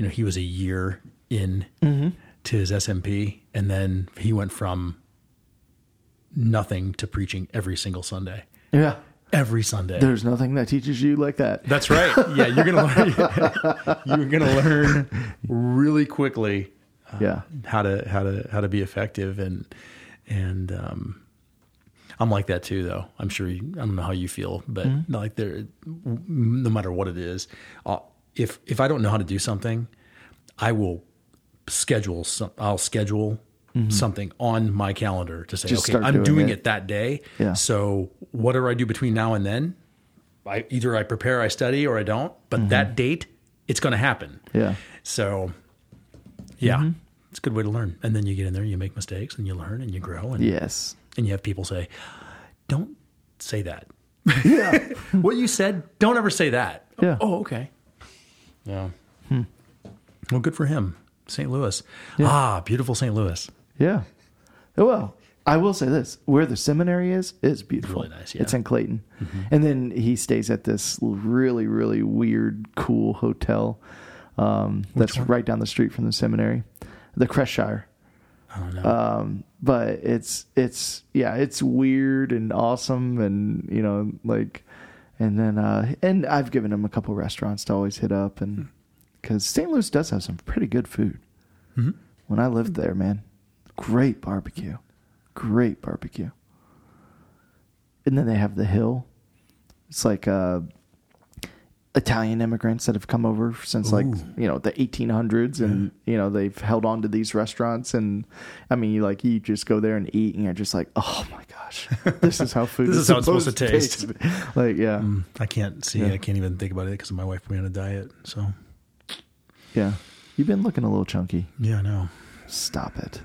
you know, he was a year in Mm-hmm. to his SMP, and then he went from nothing to preaching every single Sunday. yeah. Every Sunday. There's nothing that teaches you like that. That's right. Yeah, you're gonna learn. you're gonna learn really quickly yeah, how to how to how to be effective and and um I'm like that too though. I'm sure you, I don't know how you feel, but Mm-hmm. like there no matter what it is, I'll, if if I don't know how to do something, I will schedule some I'll schedule something on my calendar to say Mm-hmm. Just okay, I'm doing doing it. it. that day. Yeah. So whatever I do between now and then, I either I prepare, I study or I don't, but that date it's going to happen. Mm-hmm. yeah, So, yeah, Mm-hmm. it's a good way to learn. And then you get in there, you make mistakes, and you learn, and you grow, and yes, and you have people say, "Don't say that." yeah, what you said, don't ever say that. Yeah. Oh, okay. Yeah. Well, good for him, St. Louis. Ah, beautiful St. Louis. yeah. Well, I will say this: where the seminary is is beautiful. Really nice, yeah. Mm-hmm. It's in Clayton, and then he stays at this really, really weird, cool hotel um, that's one? right down the street from the seminary, the Cheshire. I don't know. um but it's it's yeah it's weird and awesome and you know like and then uh and i've given him a couple restaurants to always hit up and because st louis does have some pretty good food. Mhm. when i lived there man great barbecue. Great barbecue. And then they have the hill. It's like uh Italian immigrants that have come over since like you know the 1800s, and you know they've held on to these restaurants. And I mean, you like you just go there and eat, and you're just like, oh my gosh, this is how food. This is how it's supposed to taste. like yeah, Mm, I can't see. Yeah. I can't even think about it because my wife put me on a diet. So yeah. You've been looking a little chunky. yeah, I know. Stop it.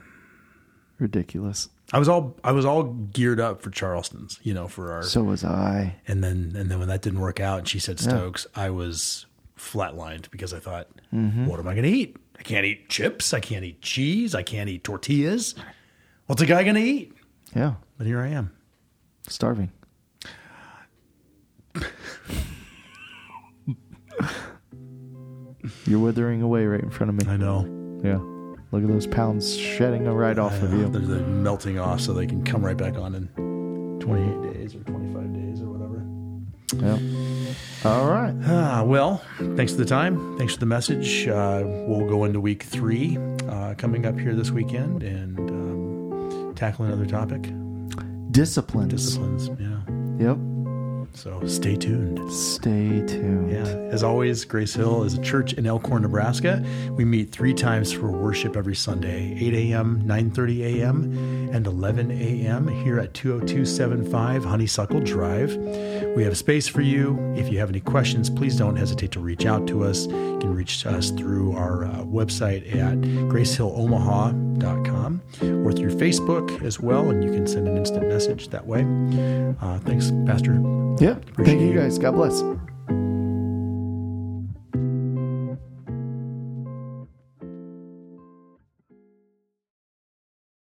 Ridiculous. I was all I was all geared up for Charleston's, you know, for our So was I. and then and then when that didn't work out and she said Yeah. Stokes, I was flatlined because I thought, Mm-hmm. what am I going to eat? I can't eat chips. I can't eat cheese. I can't eat tortillas. What's a guy going to eat? Yeah, But here I am. starving. You're withering away right in front of me. I know. Yeah. Look at those pounds shedding right off of you. They're, they're melting off so they can come right back on in 28 days or 25 days or whatever. Yep. All right. Ah, well, thanks for the time. Thanks for the message. Uh, we'll go into week three uh, coming up here this weekend and um, tackle another topic Disciplines. disciplines. Yeah. Yep. So stay tuned. Stay tuned. Yeah. As always, Grace Hill is a church in Elkhorn, Nebraska. We meet three times for worship every Sunday 8 a.m., 9.30 a.m., and 11 a.m. here at 20275 Honeysuckle Drive. We have space for you. If you have any questions, please don't hesitate to reach out to us. You can reach us through our uh, website at gracehillomaha.com or through Facebook as well, and you can send an instant message that way. Uh, thanks, Pastor. Yeah. Appreciate Thank you you. guys. God bless.